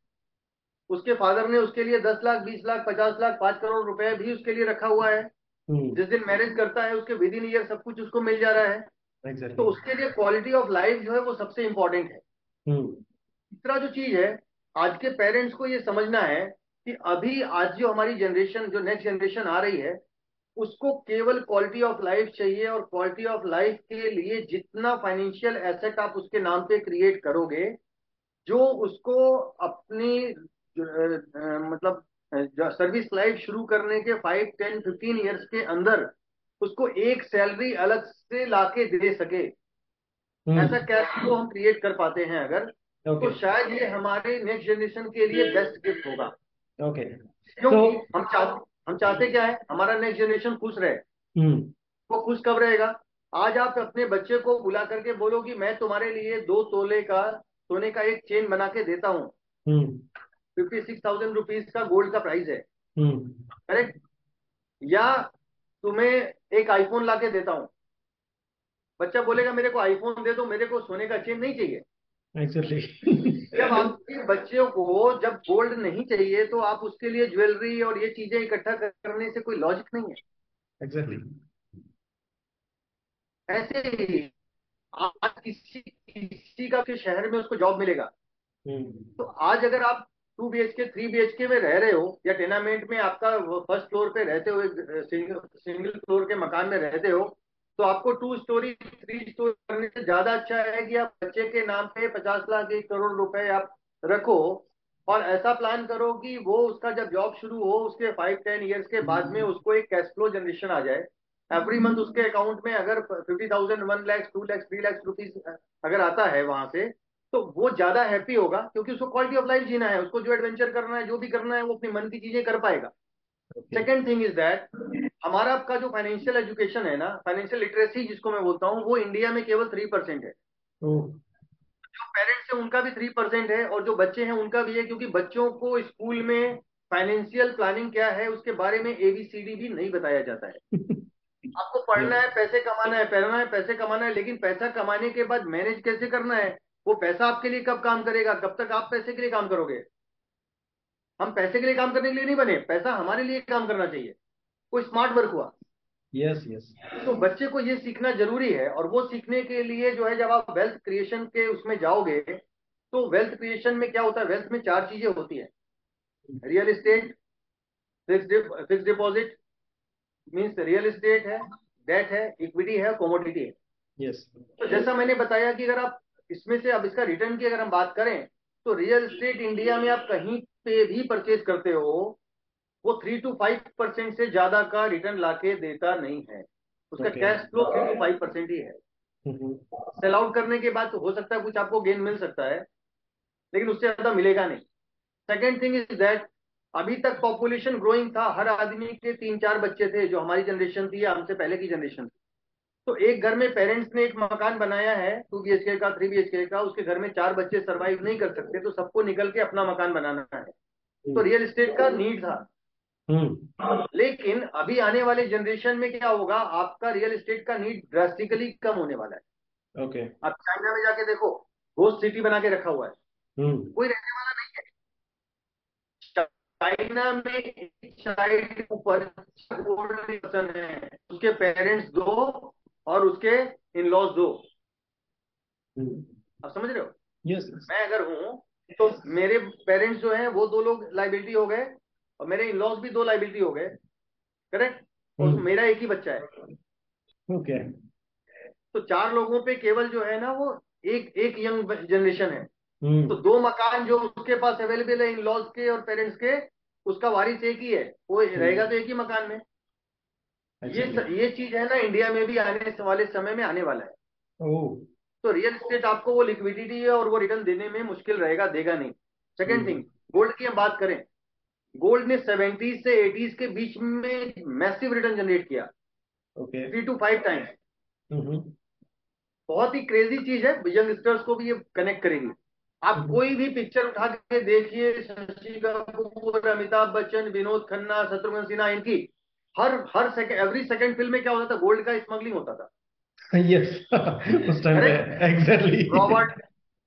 B: उसके फादर ने उसके लिए दस लाख बीस लाख पचास लाख पाँच करोड़ रुपए भी उसके लिए रखा हुआ है। जिस दिन मैरिज करता है उसके विद इन ईयर सब कुछ उसको मिल जा रहा है।
A: एग्जैक्टली
B: तो उसके लिए क्वालिटी ऑफ़ लाइफ जो है वो सबसे इंपॉर्टेंट है।
A: हम्म।
B: तीसरा जो चीज़ है आज के पेरेंट्स को ये समझना है कि अभी आज जो हमारी जनरेशन जो नेक्स्ट जनरेशन आ रही है उसको केवल क्वालिटी ऑफ़ लाइफ चाहिए और क्वालिटी ऑफ़ लाइफ के लिए जितना फाइनेंशियल एसेट आप उसके नाम पे क्रिएट करोगे जो उसको अपनी जो, मतलब सर्विस लाइफ शुरू करने के फाइव टेन फिफ्टीन ईयर्स के अंदर उसको एक सैलरी अलग से लाके दे सके।
A: हम्म।
B: ऐसा कैश फ्लो हम क्रिएट कर पाते हैं अगर।
A: ओके
B: तो शायद ये हमारे नेक्स्ट जनरेशन के लिए बेस्ट गिफ्ट होगा।
A: ओके
B: क्योंकि so, हम चाहते हम चाहते क्या है? हमारा नेक्स्ट जनरेशन खुश रहे।
A: हम्म
B: वो खुश कब रहेगा? आज आप अपने बच्चे को बुला करके बोलो कि मैं तुम्हारे लिए दो तोले का सोने का एक चेन बना के देता हूँ। फिफ्टी सिक्स थाउज़ेंड रुपीज़ का गोल्ड का प्राइस है। करेक्ट या तुम्हें एक आईफोन ला के देता हूँ। बच्चा बोलेगा मेरे को आईफोन दे दो मेरे को सोने का चेन नहीं चाहिए।
A: एग्जैक्टली <laughs>
B: जब आपके बच्चों को जब गोल्ड नहीं चाहिए तो आप उसके लिए ज्वेलरी और ये चीज़ें इकट्ठा करने से कोई लॉजिक नहीं है।
A: एग्जैक्टली
B: ऐसे ही आज किसी किसी का के शहर में उसको जॉब मिलेगा।
A: हम्म
B: तो आज अगर आप two B H K three B H K में रह रहे हो या टेनामेंट में आपका फ़र्स्ट फ्लोर पे रहते हो सिंगल सिंगल फ्लोर के मकान में रहते हो तो आपको टू स्टोरी थ्री स्टोरी करने से ज़्यादा अच्छा है कि आप बच्चे के नाम पे पचास लाख एक करोड़ रुपए आप रखो और ऐसा प्लान करो कि वो उसका जब जॉब शुरू हो उसके फाइव टेन ईयर्स के बाद में उसको एक कैश फ्लो जनरेशन आ जाए। एवरी मंथ उसके अकाउंट में अगर fifty thousand one lakhs two lakhs three lakhs rupees अगर आता है वहाँ से तो वो ज़्यादा हैप्पी होगा क्योंकि उसको क्वालिटी ऑफ़ लाइफ जीना है उसको जो एडवेंचर करना है जो भी करना है वो अपनी मन की चीज़ें कर पाएगा। सेकेंड थिंग इज़ दैट हमारा आपका जो फाइनेंशियल एजुकेशन है ना फाइनेंशियल लिटरेसी जिसको मैं बोलता हूँ वो इंडिया में केवल थ्री परसेंट है। जो पेरेंट्स है उनका भी थ्री परसेंट है और जो बच्चे हैं उनका भी है क्योंकि बच्चों को स्कूल में फाइनेंशियल प्लानिंग क्या है उसके बारे में एबीसीडी भी नहीं बताया जाता है। <laughs> आपको पढ़ना है पैसे कमाना है पढ़ना है पैसे कमाना है लेकिन पैसा कमाने के बाद मैनेज कैसे करना है? वो पैसा आपके लिए कब काम करेगा? कब तक आप पैसे के लिए काम करोगे? हम पैसे के लिए काम करने के लिए नहीं बने पैसा हमारे लिए काम करना चाहिए। कोई स्मार्ट वर्क हुआ।
A: यस यस
B: तो बच्चे को ये सीखना ज़रूरी है और वो सीखने के लिए जो है जब आप वेल्थ क्रिएशन के उसमें जाओगे तो वेल्थ क्रिएशन में क्या होता है? वेल्थ में चार चीज़ें होती है। Real estate fix deposit means real estate है डेट है इक्विटी है कॉमोडिटी है।
A: यस
B: तो जैसा मैंने बताया कि अगर आप इसमें से अब इसका रिटर्न की अगर हम बात करें तो रियल इस्टेट इंडिया में आप कहीं पे भी परचेज करते हो वो थ्री टू फाइव परसेंट से ज़्यादा का रिटर्न लाके देता नहीं है। उसका cash flow three two five percent ही है। सेल आउट करने के बाद तो हो सकता है कुछ आपको गेन मिल सकता है लेकिन उससे ज़्यादा मिलेगा नहीं। सेकेंड थिंग इज़ दैट अभी तक पॉपुलेशन ग्रोइंग था हर आदमी के तीन चार बच्चे थे जो हमारी जनरेशन थी या हमसे पहले की जनरेशन थी। तो एक घर में पेरेंट्स ने एक मकान बनाया है टू बी एच के का थ्री बी एच के का उसके घर में चार बच्चे सरवाइव नहीं कर सकते तो सबको निकल के अपना मकान बनाना है। तो रियल एस्टेट का नीड था।
A: हम्म
B: लेकिन अभी आने वाले जनरेशन में क्या होगा आपका रियल एस्टेट का नीड ड्रास्टिकली कम होने वाला है।
A: ओके
B: आप चाइना में जाके देखो घोस्ट सिटी बना के रखा हुआ है।
A: हम्म।
B: कोई रहने वाला नहीं है। चाइना में चाइल्ड ऊपर पर्सन है। उसके पेरेंट्स दो और उसके इन लॉज दो आप समझ रहे हो?
A: Yes yes, yes.
B: मैं अगर हूँ तो मेरे पेरेंट्स जो हैं वो दो लोग लाइबिलिटी हो गए। और मेरे इन लॉज भी दो लाइबिलिटी हो गए। करेक्ट और
A: हम्म।
B: मेरा एक ही बच्चा है।
A: ओके
B: तो चार लोगों पे केवल जो है ना वो एक एक यंग जनरेशन है। तो
A: हम्म
B: दो मकान जो उसके पास अवेलेबल है इन लॉज के और पेरेंट्स के उसका वारिस एक ही है। वो रहेगा तो एक ही मकान में। ये ये चीज़ है ना इंडिया में भी आने वाले समय में आने वाला है। तो रियल स्टेट आपको वो लिक्विडिटी है और वो रिटर्न देने में मुश्किल रहेगा देगा नहीं। सेकेंड
A: हम्म।
B: थिंग गोल्ड की हम बात करें। गोल्ड ने सेवेंटीज से एटीज के बीच में मैसिव रिटर्न जनरेट किया। थ्री टू फाइव टाइम्स बहुत ही क्रेजी चीज़ है। यंगस्टर्स को भी ये कनेक्ट करेगी। आप
A: हम्म।
B: कोई भी पिक्चर उठा के देखिए शशि कपूर अमिताभ बच्चन विनोद खन्ना शत्रुघ्न सिन्हा इनकी हर हर सेकंड एवरी सेकंड फ़िल्म में क्या होता था? गोल्ड का स्मगलिंग होता था।
A: यस <laughs> उस टाइम पे एग्जैक्टली
B: रॉबर्ट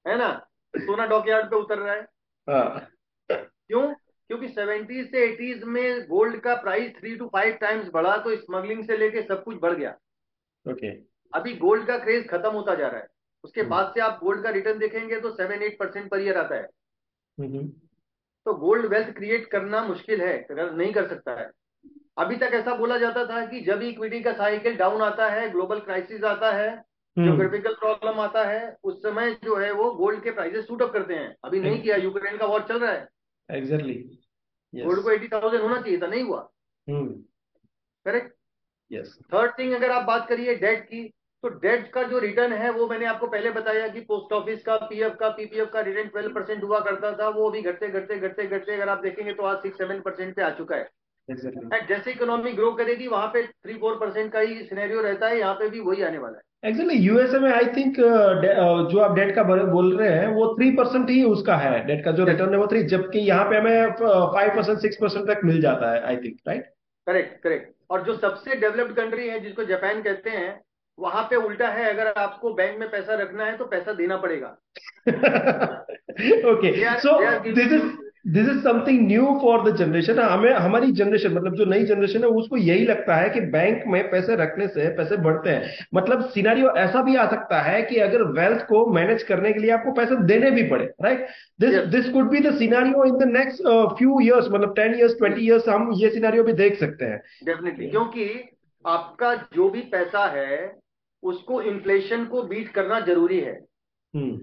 B: है ना? सोना डॉकयार्ड पे उतर रहा है।
A: हाँ।
B: क्यों? क्योंकि सेवेंटीज से एटीज में गोल्ड का price three two five times बढ़ा तो स्मगलिंग से लेके सब कुछ बढ़ गया।
A: ओके। okay.
B: अभी गोल्ड का क्रेज खत्म होता जा रहा है। उसके
A: हम्म।
B: बाद से आप गोल्ड का रिटर्न देखेंगे तो seven eight percent per year आता है।
A: हम्म,
B: तो गोल्ड वेल्थ क्रिएट करना मुश्किल है अगर नहीं कर सकता है। अभी तक ऐसा बोला जाता था कि जब इक्विटी का साइकिल डाउन आता है ग्लोबल क्राइसिस आता है
A: हम्म,
B: ज्योग्राफिकल प्रॉब्लम आता है उस समय जो है वो गोल्ड के प्राइसेस शूट अप करते हैं। अभी नहीं किया यूक्रेन का वॉर चल रहा है।
A: एग्जैक्टली
B: गोल्ड को एटी थाउज़ेंड होना चाहिए था नहीं हुआ? करेक्ट
A: यस
B: थर्ड थिंग अगर आप बात करिए डेट की तो डेट का जो रिटर्न है वो मैंने आपको पहले बताया कि पोस्ट ऑफ़िस का पीएफ का पीपीएफ का रिटर्न ट्वेल्व परसेंट हुआ करता था वो अभी घटते घटते घटते घटते अगर आप देखेंगे तो आज सिक्स सेवन परसेंट पे आ चुका है।
A: एग्जैक्टली
B: जैसे इकोनॉमी ग्रो करेगी वहाँ पे थ्री फोर परसेंट का ही सिनेरियो रहता है यहाँ पे भी वही आने वाला है।
A: एक्चुअली यूएसए में आई थिंक जो आप डेट का बोल रहे हैं वो थ्री परसेंट ही उसका है डेट का जो रिटर्न है वो थ्री जबकि यहाँ पे हमें फाइव परसेंट सिक्स परसेंट तक मिल जाता है I think right
B: correct correct और जो सबसे डेवलप्ड कंट्री है जिसको जापान कहते हैं वहाँ पे उल्टा है अगर आपको बैंक में पैसा रखना है तो पैसा देना पड़ेगा। Okay so
A: this is this is something new for the generation हमें हमारी जनरेशन मतलब जो नई जनरेशन है उसको यही लगता है कि बैंक में पैसे रखने से पैसे बढ़ते हैं। मतलब सिनारियो ऐसा भी आ सकता है कि अगर वेल्थ को मैनेज करने के लिए आपको पैसे देने भी पड़े right
B: this
A: this could be the scenario in the next few years मतलब टेन इयर्स ट्वेंटी इयर्स हम ये सिनारियो भी देख सकते हैं।
B: डेफिनेटली क्योंकि आपका जो भी पैसा है उसको इन्फ्लेशन को बीट करना ज़रूरी है।
A: हम्म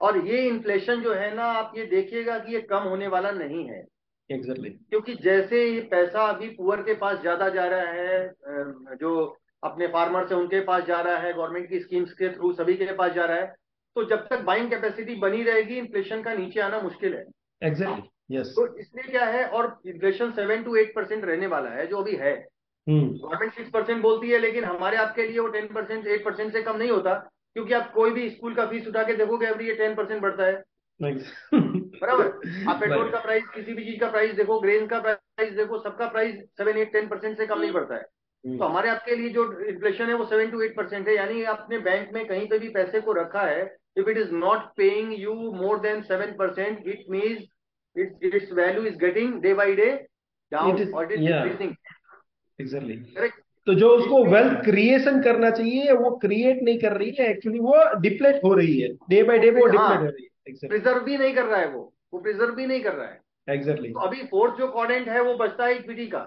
B: और ये इन्फ्लेशन जो है ना आप ये देखिएगा कि ये कम होने वाला नहीं है
A: एग्जैक्टली exactly.
B: क्योंकि जैसे ये पैसा अभी पुअर के पास ज़्यादा जा रहा है जो अपने फार्मर है उनके पास जा रहा है गवर्नमेंट की स्कीम्स के थ्रू सभी के पास जा रहा है तो जब तक बाइंग कैपेसिटी बनी रहेगी इन्फ्लेशन का नीचे आना मुश्किल है
A: एग्जैक्टली exactly. Yes yes.
B: तो इसलिए क्या है और inflation seven to eight percent रहने वाला है जो अभी है गवर्नमेंट सिक्स परसेंट बोलती है लेकिन हमारे आपके लिए वो टेन परसेंट एट परसेंट से कम नहीं होता क्योंकि आप कोई भी स्कूल का फ़ीस उठा के देखोगे एवरी टेन परसेंट बढ़ता है। <laughs> बराबर? आप पेट्रोल का प्राइस किसी भी चीज़ का प्राइस देखो ग्रेन का प्राइस देखो सबका price seven eight ten percent से कम नहीं बढ़ता है। तो हमारे आपके लिए जो इन्फ्लेशन है वो सेवन टू एट परसेंट है। यानी आपने बैंक में कहीं पे भी पैसे को रखा है if it is not paying you more than seven percent it means it's it's value is getting day by day
A: It down
B: और it
A: is
B: increasing
A: exactly
B: correct
A: तो जो उसको वेल्थ क्रिएशन करना चाहिए वो क्रिएट नहीं कर रही है एक्चुअली वो डिप्लेट हो रही है। डे बाय डे वो
B: हाँ।
A: डिप्लेट हो। रही है
B: प्रिजर्व भी नहीं कर रहा है वो। वो प्रिजर्व भी नहीं कर रहा है।
A: एग्जैक्टली
B: तो अभी फोर्थ जो कॉर्डेंट है वो बचता है इक्विटी का।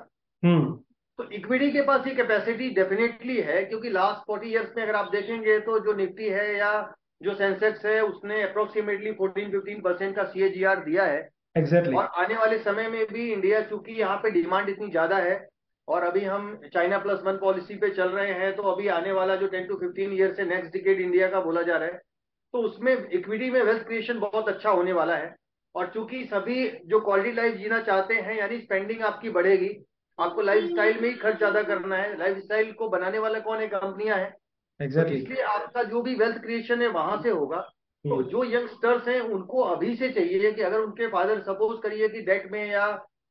A: हम्म।
B: तो इक्विटी के पास ये कैपेसिटी डेफिनेटली है क्योंकि लास्ट फोर्टी ईयर्स में अगर आप देखेंगे तो जो निफ्टी है या जो सेंसेक्स है उसने अप्रोक्सीमेटली 14-15 परसेंट का सीएजीआर दिया है।
A: Exactly exactly.
B: और आने वाले समय में भी इंडिया चूँकि यहाँ पे डिमांड इतनी ज़्यादा है और अभी हम चाइना प्लस वन पॉलिसी पे चल रहे हैं तो अभी आने वाला जो टेन टू 15 ईयर से नेक्स्ट डिकेड इंडिया का बोला जा रहा है तो उसमें इक्विटी में वेल्थ क्रिएशन बहुत अच्छा होने वाला है। और चूँकि सभी जो क्वालिटी लाइफ जीना चाहते हैं यानी स्पेंडिंग आपकी बढ़ेगी आपको लाइफ स्टाइल में ही खर्च ज़्यादा करना है लाइफ स्टाइल को बनाने वाला कौन है? कंपनियाँ हैं। exactly.
A: तो
B: इसलिए आपका जो भी वेल्थ क्रिएशन है वहाँ से होगा। तो
A: हम्म,
B: जो यंगस्टर्स हैं उनको अभी से चाहिए कि अगर उनके फादर सपोज़ करिए कि डेट में या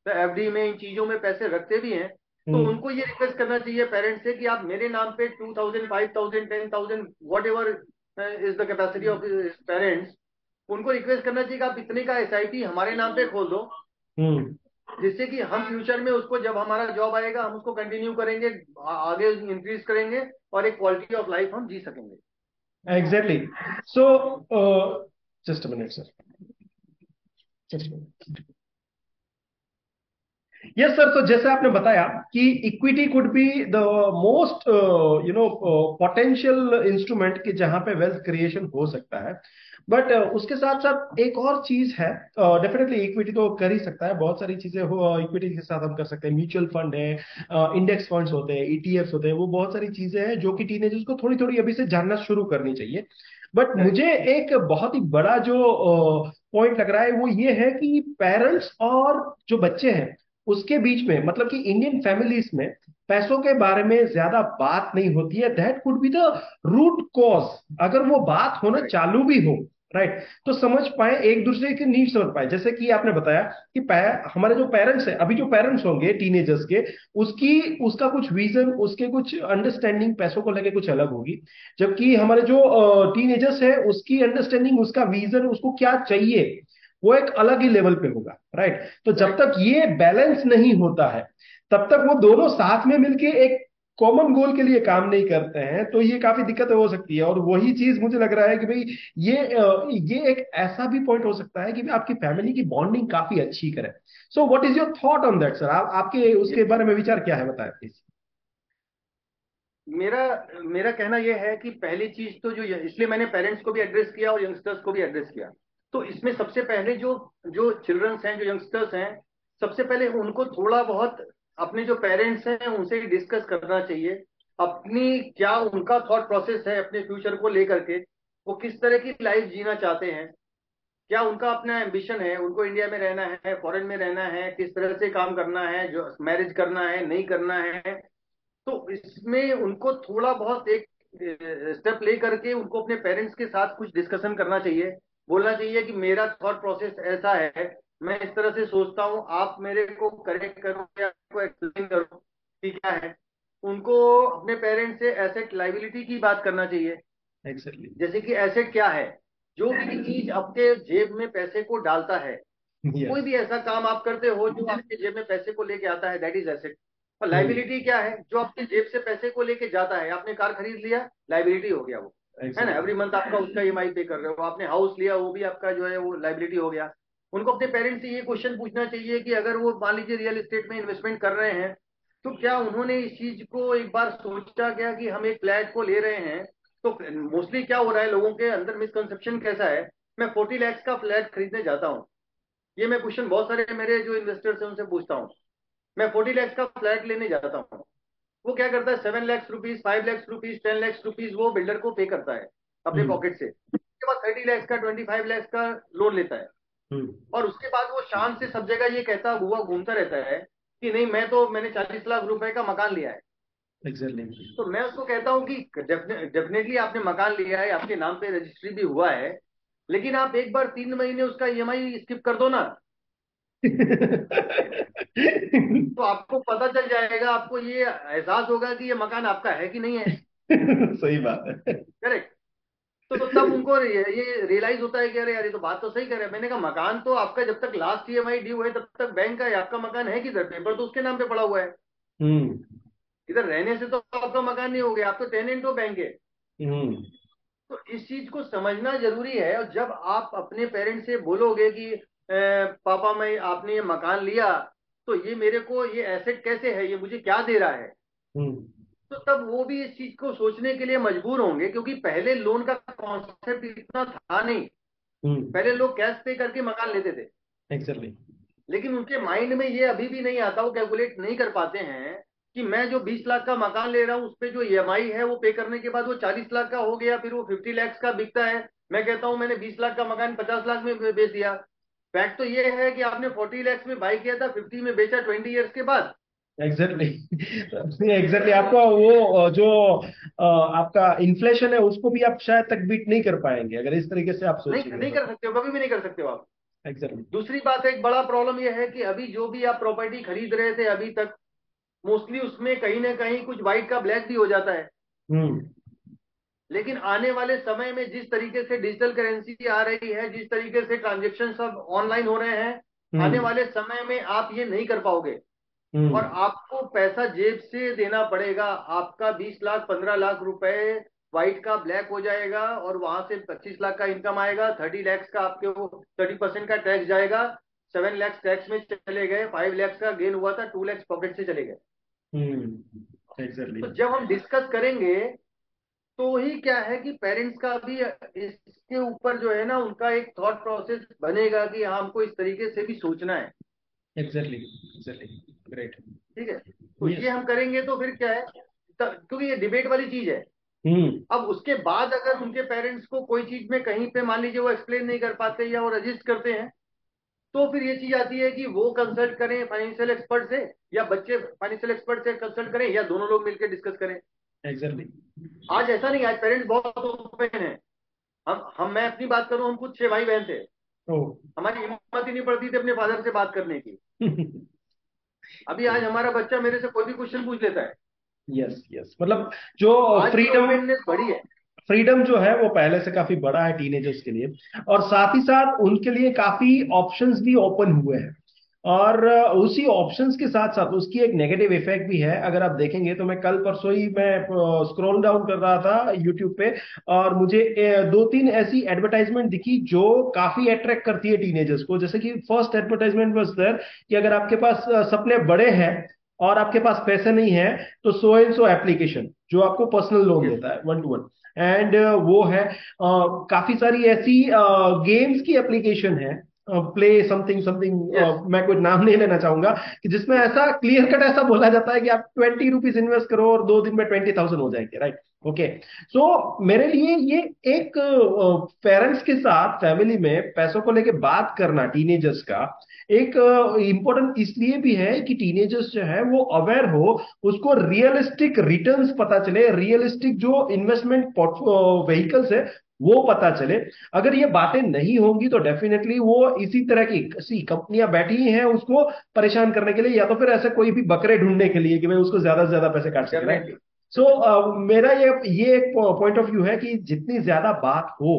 B: एफडी में इन चीज़ों में पैसे रखते भी हैं तो
A: हम्म,
B: उनको ये रिक्वेस्ट करना चाहिए पेरेंट्स से कि आप मेरे नाम पे two thousand five thousand ten thousand whatever is the capacity of parents उनको रिक्वेस्ट करना चाहिए कि आप इतने का एस हमारे नाम पे खोल दो।
A: हम्म,
B: जिससे कि हम फ्यूचर में उसको जब हमारा जॉब आएगा हम उसको कंटिन्यू करेंगे आगे इंक्रीज करेंगे और एक क्वालिटी ऑफ़ लाइफ हम जी सकेंगे।
A: Exactly So, uh, just a minute, sir. Yes sir तो जैसे आपने बताया कि equity could be the most you know potential instrument कि जहाँ पे वेल्थ क्रिएशन हो सकता है। बट uh, उसके साथ साथ एक और चीज़ है डेफिनेटली uh, इक्विटी तो कर ही सकता है। बहुत सारी चीज़ें हो इक्विटी के साथ हम कर सकते हैं। म्यूचुअल फंड है इंडेक्स फंड्स होते हैं ईटीएफ्स होते हैं। वो बहुत सारी चीज़ें हैं जो कि टीनेजर्स को थोड़ी थोड़ी अभी से जानना शुरू करनी चाहिए। बट मुझे एक बहुत ही बड़ा जो पॉइंट लग रहा है वो ये है कि पेरेंट्स और जो बच्चे हैं उसके बीच में मतलब कि इंडियन फैमिलीज़ में पैसों के बारे में ज़्यादा बात नहीं होती है। That could be the root cause अगर वो बात होना चालू भी हो राइट तो समझ पाए एक दूसरे की नीड समझ पाए। जैसे कि आपने बताया कि हमारे जो पेरेंट्स है अभी जो पेरेंट्स होंगे टीनेजर्स के उसकी उसका कुछ विजन उसके कुछ अंडरस्टैंडिंग पैसों को लेके कुछ अलग होगी। जबकि हमारे जो टीनेजर्स है उसकी अंडरस्टैंडिंग उसका विजन उसको क्या चाहिए? वो एक अलग ही लेवल पे होगा राइट तो जब तक ये बैलेंस नहीं होता है तब तक वो दोनों साथ में मिलके एक कॉमन गोल के लिए काम नहीं करते हैं तो ये काफ़ी दिक्कत हो सकती है। और वही चीज़ मुझे लग रहा है कि भाई ये ये एक ऐसा भी पॉइंट हो सकता है कि आपकी फैमिली की बॉन्डिंग काफ़ी अच्छी करे। So what is your thought on that sir आप आपके उसके बारे में विचार क्या है बताए प्लीज़
B: मेरा मेरा कहना यह है कि पहली चीज़ तो जो इसलिए मैंने पेरेंट्स को भी एड्रेस किया और यंगस्टर्स को भी एड्रेस किया। तो इसमें सबसे पहले जो जो चिल्ड्रंस हैं, जो यंगस्टर्स हैं, सबसे पहले उनको थोड़ा बहुत अपने जो पेरेंट्स हैं, उनसे डिस्कस करना चाहिए। अपनी क्या उनका थॉट प्रोसेस है अपने फ्यूचर को लेकर के, वो किस तरह की लाइफ जीना चाहते हैं, क्या उनका अपना एम्बिशन है, उनको इंडिया में रहना है फॉरेन में रहना है, किस तरह से काम करना है, जो मैरिज करना है, नहीं करना है तो इसमें उनको थोड़ा बहुत एक स्टेप ले करके उनको अपने पेरेंट्स के साथ कुछ डिस्कशन करना चाहिए। बोलना चाहिए कि मेरा थॉट प्रोसेस ऐसा है मैं इस तरह से सोचता हूँ आप मेरे को करेक्ट करो या आपको एक्सप्लेन करो कि क्या है उनको अपने पेरेंट्स से एसेट लाइबिलिटी की बात करना चाहिए
A: exactly.
B: जैसे कि एसेट क्या है जो भी चीज़ आपके जेब में पैसे को डालता है yes. कोई भी ऐसा काम आप करते हो जो आपके जेब में पैसे को लेके आता है दैट इज़ एसेट और लाइबिलिटी hmm. क्या है जो आपके जेब से पैसे को लेके जाता है आपने कार खरीद लिया लाइबिलिटी हो गया वो है ना? एवरी मंथ आपका उसका ई पे कर रहे हो। आपने हाउस लिया वो भी आपका जो है वो लाइबिलिटी हो गया। उनको अपने पेरेंट्स से ये क्वेश्चन पूछना चाहिए कि अगर वो मान लीजिए रियल एस्टेट में इन्वेस्टमेंट कर रहे हैं तो क्या उन्होंने इस चीज़ को एक बार सोचा गया कि हम एक फ्लैट को ले रहे हैं? तो मोस्टली क्या हो रहा है लोगों के अंदर मिसकंसेप्शन कैसा है? मैं फोर्टी लैक्स का फ्लैट खरीदने जाता हूँ। ये मैं क्वेश्चन बहुत सारे मेरे जो इन्वेस्टर्स हैं उनसे पूछता हूँ। मैं फोर्टी लैक्स का फ्लैट लेने जाता हूँ। वो क्या करता है seven lakhs rupees five lakhs rupees ten lakhs rupees वो बिल्डर को पे करता है अपने पॉकेट हम्म। से उसके बाद थर्टी लैक्स का ट्वेंटी फाइव लैक्स का लोन लेता है हम्म। और उसके बाद वो शाम से सब जगह ये कहता हुआ घूमता रहता है कि नहीं मैं तो मैंने चालीस लाख रुपए का मकान लिया है
A: exactly.
B: तो मैं उसको कहता हूँ कि डेफिनेटली आपने मकान लिया है आपके नाम पे रजिस्ट्री भी हुआ है लेकिन आप एक बार तीन महीने उसका ई स्किप कर दो ना <laughs> तो आपको पता चल जाएगा आपको ये एहसास होगा कि ये मकान आपका है कि नहीं है। <laughs>
A: सही बात है।
B: करेक्ट तो, तब उनको ये, रियलाइज़ होता है कि अरे यार ये तो बात तो सही कर रहे हैं। मैंने कहा मकान तो आपका जब तक last E M I due है तब तक बैंक का है आपका मकान है किधर? पेपर तो उसके नाम पे पड़ा हुआ है। हम्म। इधर रहने से तो आपका मकान नहीं हो गया आप तो टेनेंट हो बैंक है। हम्म। तो इस चीज़ को समझना ज़रूरी है और जब आप अपने पेरेंट्स से बोलोगे कि पापा मैं आपने ये मकान लिया तो ये मेरे को ये एसेट कैसे है ये मुझे क्या दे रहा है हम्म। तो तब वो भी इस चीज़ को सोचने के लिए मजबूर होंगे क्योंकि पहले लोन का कॉन्सेप्ट इतना था नहीं हम्म। पहले लोग कैश पे करके मकान लेते थे
A: exactly.
B: लेकिन उनके माइंड में ये अभी भी नहीं आता वो कैलकुलेट नहीं कर पाते हैं कि मैं जो 20 लाख का मकान ले रहा हूँ उस पर जो ईएमआई है वो पे करने के बाद वो 40 लाख का हो गया फिर वो 50 लाख का बिकता है मैं कहता हूँ मैंने 20 लाख का मकान 50 लाख में बेच दिया फैक्ट तो ये है कि आपने 40 लैक्स में बाई किया था 50 में बेचा 20 इयर्स के बाद।
A: एग्जैक्टली एग्जैक्टली <laughs> आपका वो जो आपका इन्फ्लेशन है उसको भी आप शायद तक बीट नहीं कर पाएँगे अगर इस तरीके से आप
B: सोचेंगे नहीं, नहीं कर सकते हो कभी भी नहीं कर सकते हो आप।
A: Exactly exactly.
B: दूसरी बात एक बड़ा प्रॉब्लम यह है कि अभी जो भी आप प्रॉपर्टी खरीद रहे थे अभी तक मोस्टली उसमें कहीं ना कहीं कुछ व्हाइट का ब्लैक भी हो जाता है। हम्म। लेकिन आने वाले समय में जिस तरीके से डिजिटल करेंसी आ रही है जिस तरीके से ट्रांजेक्शन सब ऑनलाइन हो रहे हैं हम्म। आने वाले समय में आप ये नहीं कर पाओगे। हम्म। और आपको पैसा जेब से देना पड़ेगा। आपका बीस लाख पंद्रह लाख रुपए व्हाइट का ब्लैक हो जाएगा और वहाँ से पच्चीस लाख का इनकम आएगा थर्टी लैक्स का आपके वो थर्टी परसेंट का टैक्स जाएगा सेवन लैक्स टैक्स में चले गए फाइव लैक्स का गेन हुआ था टू लैक्स पॉकेट से चले गए।
A: हम्म,
B: तो जब हम डिस्कस करेंगे तो ही क्या है कि पेरेंट्स का भी इसके ऊपर जो है ना उनका एक थॉट प्रोसेस बनेगा कि हाँ हमको इस तरीके से भी सोचना है।
A: एग्जैक्टली एग्जैक्टली ग्रेट
B: ठीक है? तो yes. ये हम करेंगे तो फिर क्या है क्योंकि ये डिबेट वाली चीज़ है। हम्म। अब उसके बाद अगर उनके पेरेंट्स को कोई चीज़ में कहीं पे मान लीजिए वो एक्सप्लेन नहीं कर पाते या वो रजिस्ट करते हैं तो फिर ये चीज़ आती है कि वो कंसल्ट करें फाइनेंशियल एक्सपर्ट से या बच्चे फाइनेंशियल एक्सपर्ट से कंसल्ट करें या दोनों लोग मिलकर डिस्कस करें।
A: एग्जैक्टली
B: आज ऐसा नहीं आज पेरेंट्स बहुत ओपन है। हम हम मैं अपनी बात करूँ हम कुछ छह भाई बहन थे हमारी हिम्मत ही नहीं पड़ती थी अपने फादर से बात करने की। <laughs> अभी आज हमारा बच्चा मेरे से कोई भी क्वेश्चन पूछ लेता है।
A: यस यस मतलब जो फ्रीडम
B: बड़ी है।
A: फ्रीडम जो है वो पहले से काफ़ी बड़ा है टीनेजर्स के लिए। और साथ ही साथ उनके लिए काफ़ी ऑप्शंस भी ओपन हुए हैं। और उसी ऑप्शंस के साथ साथ उसकी एक नेगेटिव इफ़ेक्ट भी है। अगर आप देखेंगे तो मैं कल परसों ही मैं स्क्रॉल डाउन कर रहा था यूट्यूब पे और मुझे दो तीन ऐसी एडवर्टाइजमेंट दिखी जो काफ़ी अट्रैक्ट करती है टीनेजर्स को। जैसे कि फ़र्स्ट एडवर्टाइजमेंट वॉज़ दर कि अगर आपके पास सपने बड़े हैं और आपके पास पैसे नहीं है तो सो एंड सो एप्लीकेशन जो आपको पर्सनल लोन देता है वन टू वन एंड वो है uh, काफ़ी सारी ऐसी गेम्स uh, की एप्लीकेशन है प्ले समथिंग समथिंग मैं कोई नाम नहीं लेना चाहूँगा कि जिसमें ऐसा क्लियर कट ऐसा बोला जाता है कि आप ट्वेंटी रुपीज़ इन्वेस्ट करो और दो दिन में ट्वेंटी थाउज़ेंड हो जाएँगे राइट ओके सो मेरे लिए ये एक पेरेंट्स uh, के साथ फैमिली में पैसों को लेके बात करना टीनेजर्स का एक इंपॉर्टेंट uh, इसलिए भी है कि टीनेजर्स जो है वो अवेयर हो उसको रियलिस्टिक रिटर्न्स पता चले रियलिस्टिक जो इन्वेस्टमेंट व्हीकल्स है वो पता चले। अगर ये बातें नहीं होंगी तो डेफिनेटली वो इसी तरह की सी कंपनियाँ बैठी ही हैं उसको परेशान करने के लिए या तो फिर ऐसे कोई भी बकरे ढूँढने के लिए कि भाई उसको ज़्यादा से ज़्यादा पैसे काट सके सो so, uh, मेरा ये ये एक पॉइंट ऑफ़ व्यू है कि जितनी ज़्यादा बात हो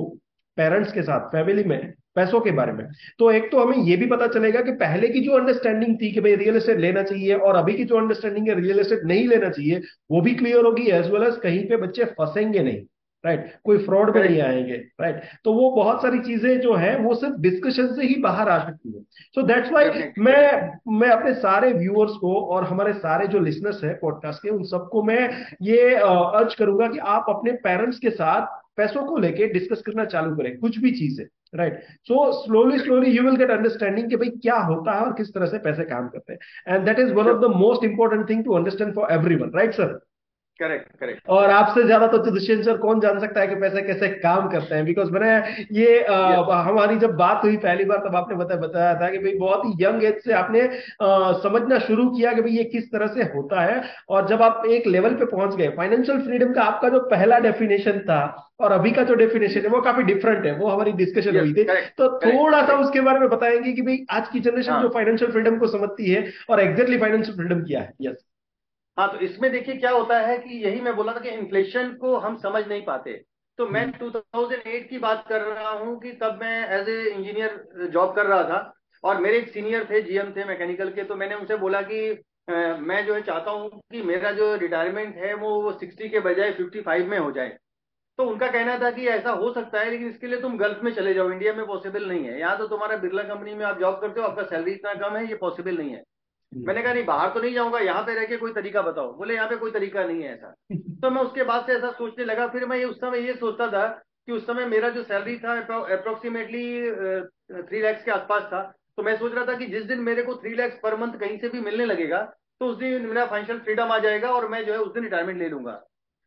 A: पेरेंट्स के साथ फैमिली में पैसों के बारे में तो एक तो हमें यह भी पता चलेगा कि पहले की जो अंडरस्टैंडिंग थी कि भाई रियल एस्टेट लेना चाहिए और अभी की जो अंडरस्टैंडिंग है रियल एस्टेट नहीं लेना चाहिए वो भी क्लियर होगी एज वेल एज कहीं पे बच्चे फंसेंगे नहीं। Right right? कोई फ्रॉड में नहीं आएँगे राइट right? तो वो बहुत सारी चीज़ें जो है वो सिर्फ़ डिस्कशन से ही बाहर आ सकती है। सो दैट्स वाई मैं मैं अपने सारे व्यूअर्स को और हमारे सारे जो लिसनर्स है पॉडकास्ट के उन सबको मैं ये अर्ज़ करूँगा कि आप अपने पेरेंट्स के साथ पैसों को लेके डिस्कस करना चालू करें कुछ भी चीज़ है right so slowly slowly you will get understanding कि भाई क्या होता है और किस तरह से पैसे काम करते हैं। And that is one of the most important thing to understand for every right sir
B: correct correct
A: और आपसे ज़्यादा तो दुष्यंत सर कौन जान सकता है कि पैसे कैसे काम करते हैं? बिकॉज़ मैंने ये आ, हमारी जब बात हुई पहली बार तब आपने बताया बताया था कि भाई बहुत ही यंग एज से आपने आ, समझना शुरू किया कि भाई ये किस तरह से होता है। और जब आप एक लेवल पे पहुँच गए फाइनेंशियल फ्रीडम का आपका जो पहला डेफिनेशन था और अभी का जो डेफिनेशन है वो काफ़ी डिफरेंट है वो हमारी डिस्कशन हुई थी। तो थोड़ा सा उसके बारे में बताएँगे कि भाई आज की जनरेशन हाँ। जो फाइनेंशियल फ्रीडम को समझती है और एग्जैक्टली फाइनेंशियल फ्रीडम क्या है। यस
B: हाँ तो इसमें देखिए क्या होता है कि यही मैं बोला था कि इन्फ्लेशन को हम समझ नहीं पाते तो मैं 2008 हम्म। की बात कर रहा हूँ कि तब मैं एज ए इंजीनियर जॉब कर रहा था और मेरे एक सीनियर थे जीएम थे मैकेनिकल के तो मैंने उनसे बोला कि आ, मैं जो है चाहता हूँ कि मेरा जो रिटायरमेंट है वो सिक्सटी के बजाय फिफ्टी फाइव में हो जाए तो उनका कहना था कि ऐसा हो सकता है लेकिन इसके लिए तुम गल्फ में चले जाओ इंडिया में पॉसिबल नहीं है यहाँ तो तुम्हारा बिरला कंपनी में आप जॉब करते हो आपका सैलरी इतना कम है ये पॉसिबल नहीं है। मैंने कहा नहीं बाहर तो नहीं जाऊँगा यहाँ पे रह के कोई तरीका बताओ। बोले यहाँ पे कोई तरीका नहीं है ऐसा। <laughs> तो मैं उसके बाद से ऐसा सोचने लगा। फिर मैं उस समय ये सोचता था कि उस समय मेरा जो सैलरी था अप्रोक्सीमेटली थ्री लैक्स के आसपास था। तो मैं सोच रहा था कि जिस दिन मेरे को थ्री लैक्स पर मंथ कहीं से भी मिलने लगेगा तो उस दिन मेरा फाइनेंशियल फ्रीडम आ जाएगा और मैं जो है उस दिन रिटायरमेंट ले लूँगा।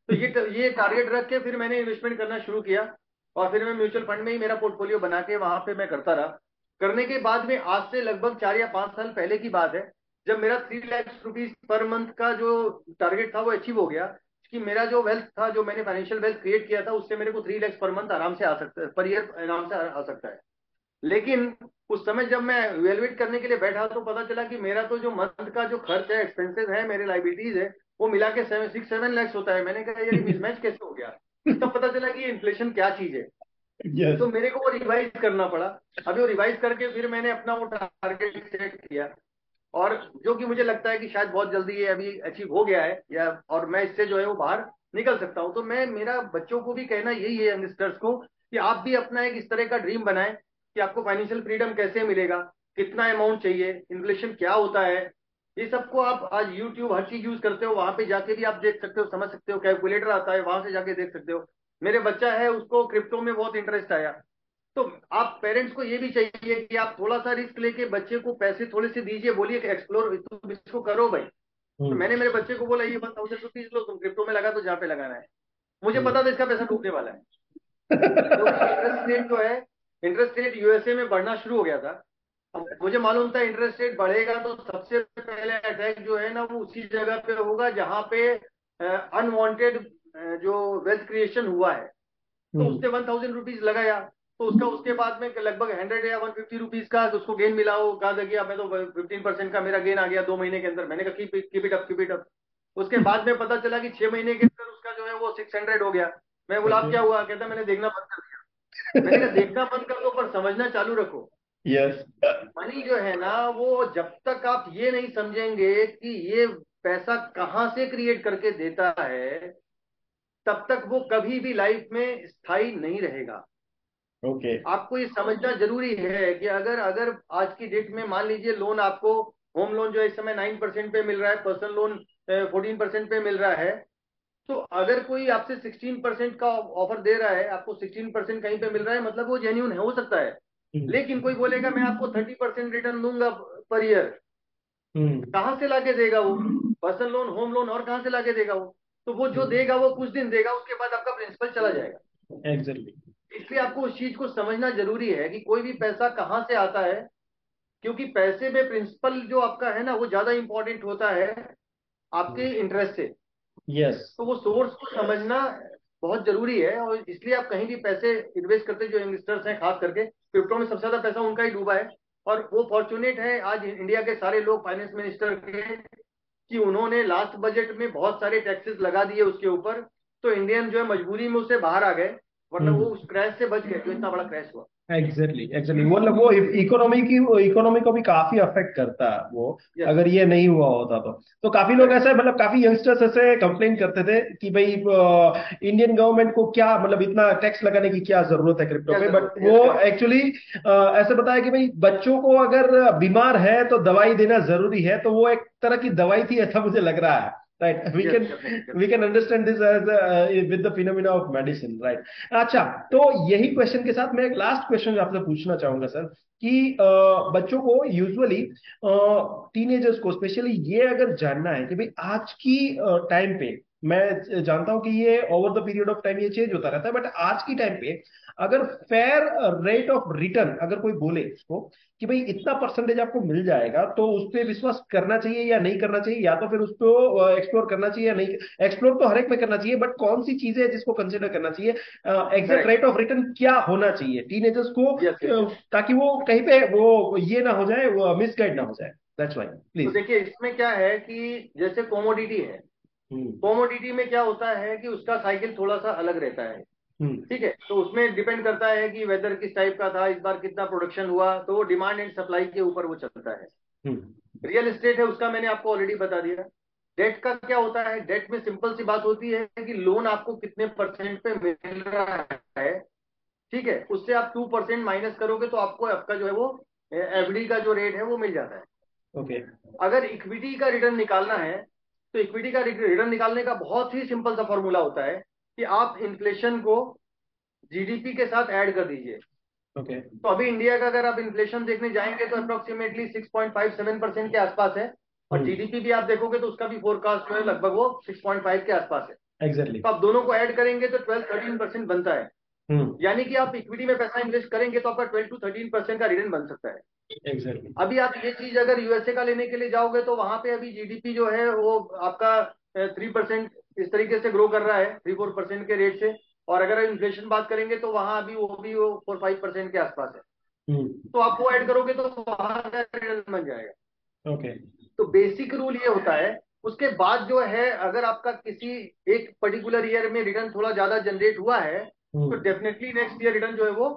B: तो ये ये टारगेट रख के फिर मैंने इन्वेस्टमेंट करना शुरू किया और फिर मैं म्यूचुअल फंड में ही मेरा पोर्टफोलियो बना के वहाँ पे मैं करता रहा। करने के बाद में आज से लगभग चार या पाँच साल पहले की बात है जब मेरा three lakhs rupees per month का जो टारगेट था वो अचीव हो गया कि मेरा जो वेल्थ था जो मैंने फाइनेंशियल वेल्थ क्रिएट किया था उससे मेरे को थ्री लैक्स पर मंथ आराम से आ सकता है पर ईयर आराम से आ सकता है। लेकिन उस समय जब मैं इवेलुएट करने के लिए बैठा तो पता चला कि मेरा तो जो मंथ का जो खर्च है एक्सपेंसेस है मेरे लाइबिलिटीज है वो मिला के सेवन सिक्स सेवन लैक्स होता है। मैंने कहा ये मिसमैच कैसे हो गया? <laughs> तब पता चला कि इन्फ्लेशन क्या चीज़ है। Yes. तो मेरे को वो रिवाइज करना पड़ा। अभी वो रिवाइज करके फिर मैंने अपना वो टारगेट सेट किया। और जो कि मुझे लगता है कि शायद बहुत जल्दी ये अभी अचीव हो गया है, या, और मैं इससे जो है वो बाहर निकल सकता हूँ। तो मैं, मेरा बच्चों को भी कहना यही है यंगस्टर्स को, कि आप भी अपना एक इस तरह का ड्रीम बनाएँ कि आपको फाइनेंशियल फ्रीडम कैसे मिलेगा, कितना अमाउंट चाहिए इन्फ्लेशन क्या होता है, ये सबको आप आज यूट्यूब हर चीज़ यूज़ करते हो, वहाँ पे जाके भी आप देख सकते हो, समझ सकते हो कैलकुलेटर आता है, वहाँ से जाके देख सकते हो। मेरे बच्चा है, उसको क्रिप्टो में बहुत इंटरेस्ट आया। तो आप पेरेंट्स को ये भी चाहिए कि आप थोड़ा सा रिस्क लेके बच्चे को पैसे थोड़े से दीजिए बोलिए कि एक्सप्लोर इसको करो भाई तो हम्म। मैंने मेरे बच्चे को बोला ये वन थाउज़ेंड रुपीज़ लो तुम क्रिप्टो में लगा तो जहाँ पे लगाना है मुझे हम्म। पता था इसका पैसा डूबने वाला है तो इंटरेस्ट रेट जो है इंटरेस्ट रेट यूएसए में बढ़ना शुरू हो गया था मुझे मालूम था इंटरेस्ट रेट बढ़ेगा तो सबसे पहले अटैक जो है ना वो उसी जगह पे होगा जहाँ पे अनवांटेड जो वेल्थ क्रिएशन हुआ है तो हम्म। उसने वन थाउज़ेंड रुपीज़ लगाया तो उसका उसके बाद में लगभग हंड्रेड या वन फिफ्टी रुपीज़ का उसको गेन मिला हो कहा था कि अब मैं तो फिफ्टीन परसेंट का मेरा गेन आ गया दो महीने के अंदर। मैंने कहा keep it up keep it up उसके बाद में पता चला कि छह महीने के अंदर उसका जो है वो सिक्स हंड्रेड हो गया। मैं बोला क्या हुआ? कहता मैंने देखना बंद कर दिया। मैंने कहा देखना बंद कर दो पर समझना चालू रखो।
A: यस
B: मनी जो है ना वो जब तक आप ये नहीं समझेंगे कि ये पैसा कहाँ से क्रिएट करके देता है तब तक वो कभी भी लाइफ में स्थायी नहीं रहेगा।
A: ओके।
B: आपको ये समझना ज़रूरी है कि अगर अगर आज की डेट में मान लीजिए लोन आपको होम लोन जो इस समय नाइन परसेंट पे मिल रहा है पर्सनल लोन फोर्टीन परसेंट पे मिल रहा है तो अगर कोई आपसे सिक्सटीन परसेंट का ऑफ़र दे रहा है आपको सिक्सटीन परसेंट कहीं पे मिल रहा है मतलब वो जेन्यून है हो सकता है।
A: हम्म।
B: लेकिन कोई बोलेगा मैं आपको थर्टी परसेंट रिटर्न दूँगा पर ईयर
A: हम्म।
B: कहाँ से लाके देगा वो? पर्सनल लोन होम लोन और कहाँ से लाके देगा वो? तो वो जो देगा वो कुछ दिन देगा उसके बाद आपका प्रिंसिपल चला जाएगा।
A: एग्जैक्टली
B: इसलिए आपको उस चीज़ को समझना ज़रूरी है कि कोई भी पैसा कहाँ से आता है क्योंकि पैसे में प्रिंसिपल जो आपका है ना वो ज़्यादा इंपॉर्टेंट होता है आपके इंटरेस्ट से।
A: यस
B: तो वो सोर्स को समझना बहुत ज़रूरी है और इसलिए आप कहीं भी पैसे इन्वेस्ट करते जो इन्वेस्टर्स हैं खास करके क्रिप्टो में सबसे ज़्यादा पैसा उनका ही डूबा है। और वो फॉर्चुनेट है आज इंडिया के सारे लोग फाइनेंस मिनिस्टर के कि उन्होंने लास्ट बजट में बहुत सारे टैक्सेस लगा दिए उसके ऊपर। तो इंडियन जो है मजबूरी में उससे बाहर आ गए। वरना
A: हम्म।
B: वो उस क्रैश से बच गए जो इतना बड़ा क्रैश हुआ।
A: एग्जैक्टली एग्जैक्टली मतलब वो इकोनॉमी की इकोनॉमी को भी काफ़ी अफेक्ट करता है वो
B: Yes.
A: अगर ये नहीं हुआ होता तो। तो काफ़ी लोग ऐसे मतलब काफ़ी यंगस्टर्स ऐसे कंप्लेन करते थे कि भाई इंडियन गवर्नमेंट को क्या मतलब इतना टैक्स लगाने की क्या ज़रूरत है क्रिप्टो पे? बट वो
B: yes,
A: एक्चुअली ऐसे बताया कि भाई बच्चों को अगर बीमार है तो दवाई देना ज़रूरी है तो वो एक तरह की दवाई थी ऐसा मुझे लग रहा है। Right we
B: Yes,
A: can
B: definitely.
A: we can understand this as uh, with the phenomena of medicine right अच्छा तो यही क्वेश्चन के साथ मैं एक लास्ट क्वेश्चन आपसे पूछना चाहूँगा सर कि बच्चों को यूजुअली टीनेजर्स को स्पेशली ये अगर जानना है कि भाई आज की टाइम पे मैं जानता हूँ कि ये over the period of time ये चेंज होता रहता है बट आज की टाइम पे अगर फेयर रेट ऑफ़ रिटर्न अगर कोई बोले उसको कि भाई इतना परसेंटेज आपको मिल जाएगा तो उस पर विश्वास करना चाहिए या नहीं करना चाहिए या तो फिर उसको एक्सप्लोर करना चाहिए या नहीं एक्सप्लोर तो हर एक में करना चाहिए बट कौन सी चीज़ें हैं जिसको कंसिडर करना चाहिए? एग्जैक्ट रेट ऑफ़ रिटर्न क्या होना चाहिए? टीनेजर्स को
B: Yes, yes.
A: ताकि वो कहीं पे वो ये ना हो जाए मिसगाइड ना हो जाए। दैट्स वाई
B: तो
A: प्लीज़
B: देखिए इसमें क्या है कि जैसे कोमोडिटी है कोमोडिटी में क्या होता है कि उसका साइकिल थोड़ा सा अलग रहता है। ठीक है? तो उसमें डिपेंड करता है कि वेदर किस टाइप का था इस बार कितना प्रोडक्शन हुआ तो वो डिमांड एंड सप्लाई के ऊपर वो चलता है। रियल एस्टेट है उसका मैंने आपको ऑलरेडी बता दिया। डेट का क्या होता है? डेट में सिंपल सी बात होती है कि लोन आपको कितने परसेंट पे मिल रहा है। ठीक है? उससे आप टू परसेंट माइनस करोगे तो आपको आपका जो है वो एफडी का जो रेट है वो मिल जाता है।
A: Okay okay.
B: अगर इक्विटी का रिटर्न निकालना है तो इक्विटी का रिटर्न निकालने का बहुत ही सिंपल सा फॉर्मूला होता है कि आप इन्फ्लेशन को जीडीपी के साथ ऐड कर दीजिए।
A: ओके
B: तो अभी इंडिया का अगर आप इन्फ्लेशन देखने जाएँगे तो अप्रोक्सीमेटली 6.57 परसेंट के आसपास है और। जीडीपी भी आप देखोगे तो उसका भी फोरकास्ट जो है लगभग वो 6.5 के आसपास है।
A: एग्जैक्टली
B: तो आप दोनों को ऐड करेंगे तो 12-13 परसेंट बनता है।
A: हम्म
B: यानी कि आप इक्विटी में पैसा इन्वेस्ट करेंगे तो आपका 12 टू 13 परसेंट का रिटर्न बन सकता है।
A: एग्जैक्टली
B: अभी आप ये चीज़ अगर यूएसए का लेने के लिए जाओगे तो वहाँ पे अभी जीडीपी जो है वो आपका थ्री परसेंट इस तरीके से ग्रो कर रहा है थ्री फोर परसेंट के रेट से। और अगर इन्फ्लेशन बात करेंगे तो वहाँ अभी वो भी वो फोर फाइव परसेंट के आसपास है।
A: हम्म।
B: तो आप वो ऐड करोगे तो वहाँ का रिटर्न बन जाएगा।
A: ओके
B: तो बेसिक रूल ये होता है उसके बाद जो है अगर आपका किसी एक पर्टिकुलर ईयर में रिटर्न थोड़ा ज़्यादा जनरेट हुआ है तो डेफिनेटली नेक्स्ट ईयर रिटर्न जो है वो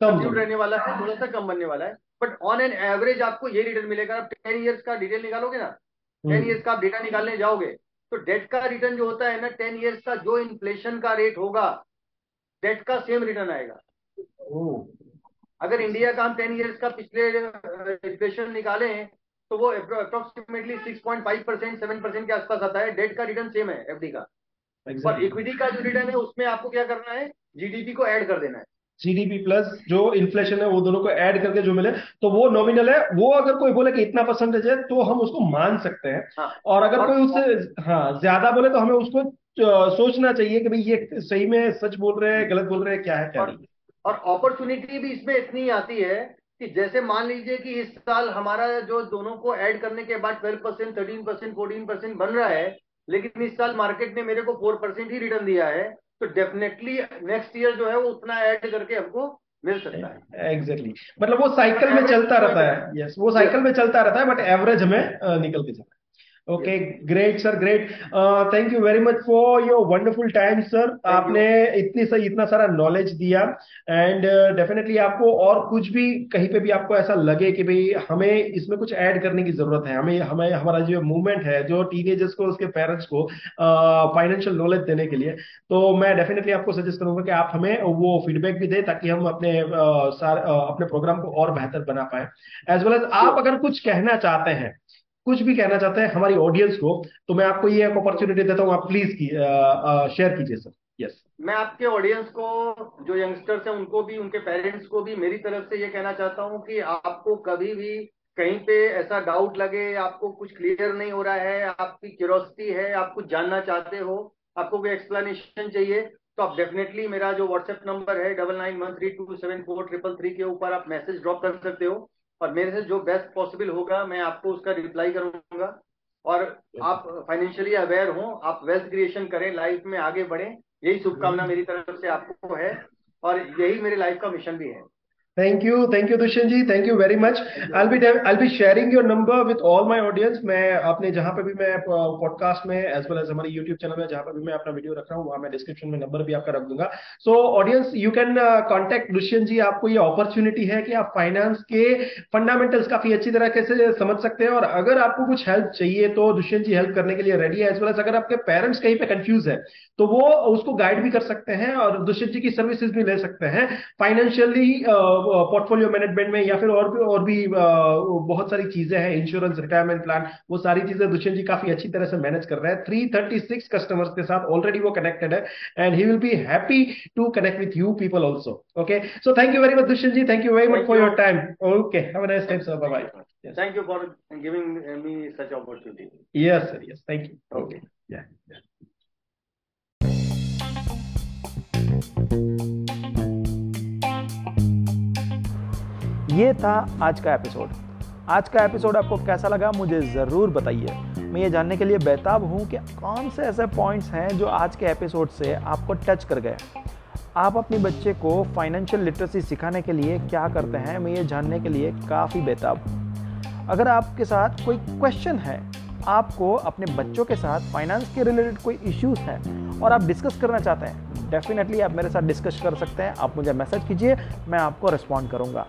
A: कम
B: रहने वाला है थोड़ा सा कम बनने वाला है। बट ऑन एन एवरेज आपको ये रिटर्न मिलेगा आप टेन ईयर्स का डिटेल निकालोगे ना टेन
A: हम्म।
B: ईयर्स का आप डेटा निकालने जाओगे तो डेट का रिटर्न जो होता है ना टेन ईयर्स का जो इन्फ्लेशन का रेट होगा डेट का सेम रिटर्न आएगा। अगर इंडिया का हम टेन ईयर्स का पिछले इन्फ्लेशन निकालें तो वो अप्रोक्सीमेटली 6.5 परसेंट सेवन परसेंट के आसपास आता है डेट का रिटर्न सेम है एफडी का। और इक्विटी का जो रिटर्न है उसमें आपको क्या करना है जीडीपी को ऐड कर देना है।
A: जीडीपी प्लस जो इन्फ्लेशन है वो दोनों को ऐड करके जो मिले तो वो नॉमिनल है। वो अगर कोई बोले कि इतना परसेंटेज है तो हम उसको मान सकते हैं।
B: हाँ।
A: और अगर
B: और-
A: कोई उससे हाँ ज़्यादा बोले तो हमें उसको सोचना चाहिए कि भाई ये सही में सच बोल रहे हैं गलत बोल रहे हैं क्या है क्या
B: और और अपॉर्चुनिटी भी इसमें इतनी आती है कि जैसे मान लीजिए कि इस साल हमारा जो दोनों को ऐड करने के बाद 12 percent thirteen percent fourteen percent बन रहा है लेकिन इस साल मार्केट ने मेरे को फोर परसेंट ही रिटर्न दिया है तो डेफिनेटली नेक्स्ट ईयर जो है वो उतना ऐड करके हमको मिल सकता है।
A: Exactly exactly. मतलब वो साइकिल में चलता रहता है। यस yes, वो साइकिल में चलता रहता है बट एवरेज हमें निकल के जाता है। Okay great sir great thank you very much for your wonderful time sir आपने इतनी सा इतना सारा नॉलेज दिया। एंड डेफिनेटली uh, आपको और कुछ भी कहीं पे भी आपको ऐसा लगे कि भाई हमें इसमें कुछ ऐड करने की ज़रूरत है हमें हमें हमारा जो मूवमेंट है जो टीनेजर्स को उसके पेरेंट्स को फाइनेंशियल uh, नॉलेज देने के लिए तो मैं डेफिनेटली आपको सजेस्ट करूँगा कि आप हमें वो फीडबैक भी दें ताकि हम अपने uh, सार, uh, अपने प्रोग्राम को और बेहतर बना पाए। एज वेल एज आप अगर कुछ कहना चाहते हैं कुछ भी कहना चाहते हैं हमारी ऑडियंस को तो मैं आपको ये एक अपॉर्चुनिटी देता हूँ आप प्लीज़ की, शेयर कीजिए सर यस
B: मैं आपके ऑडियंस को जो यंगस्टर्स हैं उनको भी उनके पेरेंट्स को भी मेरी तरफ़ से ये कहना चाहता हूँ कि आपको कभी भी कहीं पे ऐसा डाउट लगे आपको कुछ क्लियर नहीं हो रहा है आपकी क्यूरोसिटी है आप कुछ जानना चाहते हो आपको कोई एक्सप्लेनेशन चाहिए तो आप डेफिनेटली मेरा जो व्हाट्सएप नंबर है double nine one three two seven four triple three के ऊपर आप मैसेज ड्रॉप कर सकते हो। और मेरे से जो बेस्ट पॉसिबल होगा मैं आपको उसका रिप्लाई करूँगा। और आप फाइनेंशियली अवेयर हो आप वेल्थ क्रिएशन करें लाइफ में आगे बढ़े यही शुभकामना मेरी तरफ़ से आपको है। और यही मेरे लाइफ का मिशन भी है।
A: Thank you thank you Dushyant ji thank you very much I be I be sharing your number with all my audience मैं अपने जहाँ पे भी मैं पॉडकास्ट में एज वेल एज हमारे यूट्यूब चैनल में जहाँ पे भी मैं अपना वीडियो रख रहा हूँ, वहाँ मैं डिस्क्रिप्शन में नंबर भी आपका रख दूँगा. So audience you can contact Dushyant ji आपको ये अपॉर्चुनिटी है कि आप फाइनेंस के फंडामेंटल्स काफ़ी अच्छी तरह से समझ सकते हैं. और अगर आपको कुछ हेल्प चाहिए तो दुष्यंत जी हेल्प करने के लिए रेडी है एज वेल एज अगर आपके पेरेंट्स कहीं पे कंफ्यूज है तो वो उसको गाइड भी कर सकते हैं और दुष्यंत जी की सर्विसेज़ भी ले सकते हैं. फाइनेंशियली पोर्टफोलियो मैनेजमेंट में या फिर और भी और भी बहुत सारी चीज़ें हैं इंश्योरेंस रिटायरमेंट प्लान वो सारी चीज़ें दुष्यंत जी काफ़ी अच्छी तरह से मैनेज कर रहे हैं थ्री थर्टी सिक्स कस्टमर्स के साथ ऑलरेडी वो कनेक्टेड है and he will be happy to connect with you people also okay so thank you very much Dushyant ji thank you very much for your time okay have a nice time sir bye bye
B: Thank you for giving me such opportunity.
A: Yes, sir. Yes. Thank you. Okay. Yeah. yeah.
C: ये था आज का episode. आज का episode आपको कैसा लगा मुझे ज़रूर बताइए। मैं ये जानने के लिए बेताब हूँ कि कौन से ऐसे पॉइंट्स हैं जो आज के एपिसोड से आपको टच कर गए। आप अपने बच्चे को फाइनेंशियल लिटरेसी सिखाने के लिए क्या करते हैं, मैं ये जानने के लिए काफ़ी बेताब। हूँ अगर आपके साथ कोई क्वेश्चन है, आपको अपने बच्चों के साथ फाइनेंस के रिलेटेड कोई इश्यूज़ हैं और आप डिस्कस करना चाहते हैं डेफिनेटली आप मेरे साथ डिस्कस कर सकते हैं। आप मुझे मैसेज कीजिए, मैं आपको रिस्पॉन्ड करूँगा।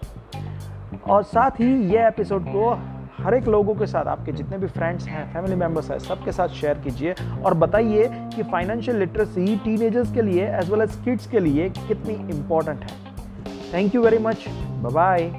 C: और साथ ही ये एपिसोड को हर एक लोगों के साथ, आपके जितने भी फ्रेंड्स हैं फैमिली मेंबर्स हैं, सबके साथ शेयर कीजिए और बताइए कि फाइनेंशियल लिटरेसी टीनेजर्स के लिए एज वेल एज किड्स के लिए कितनी इंपॉर्टेंट है। Thank you very much bye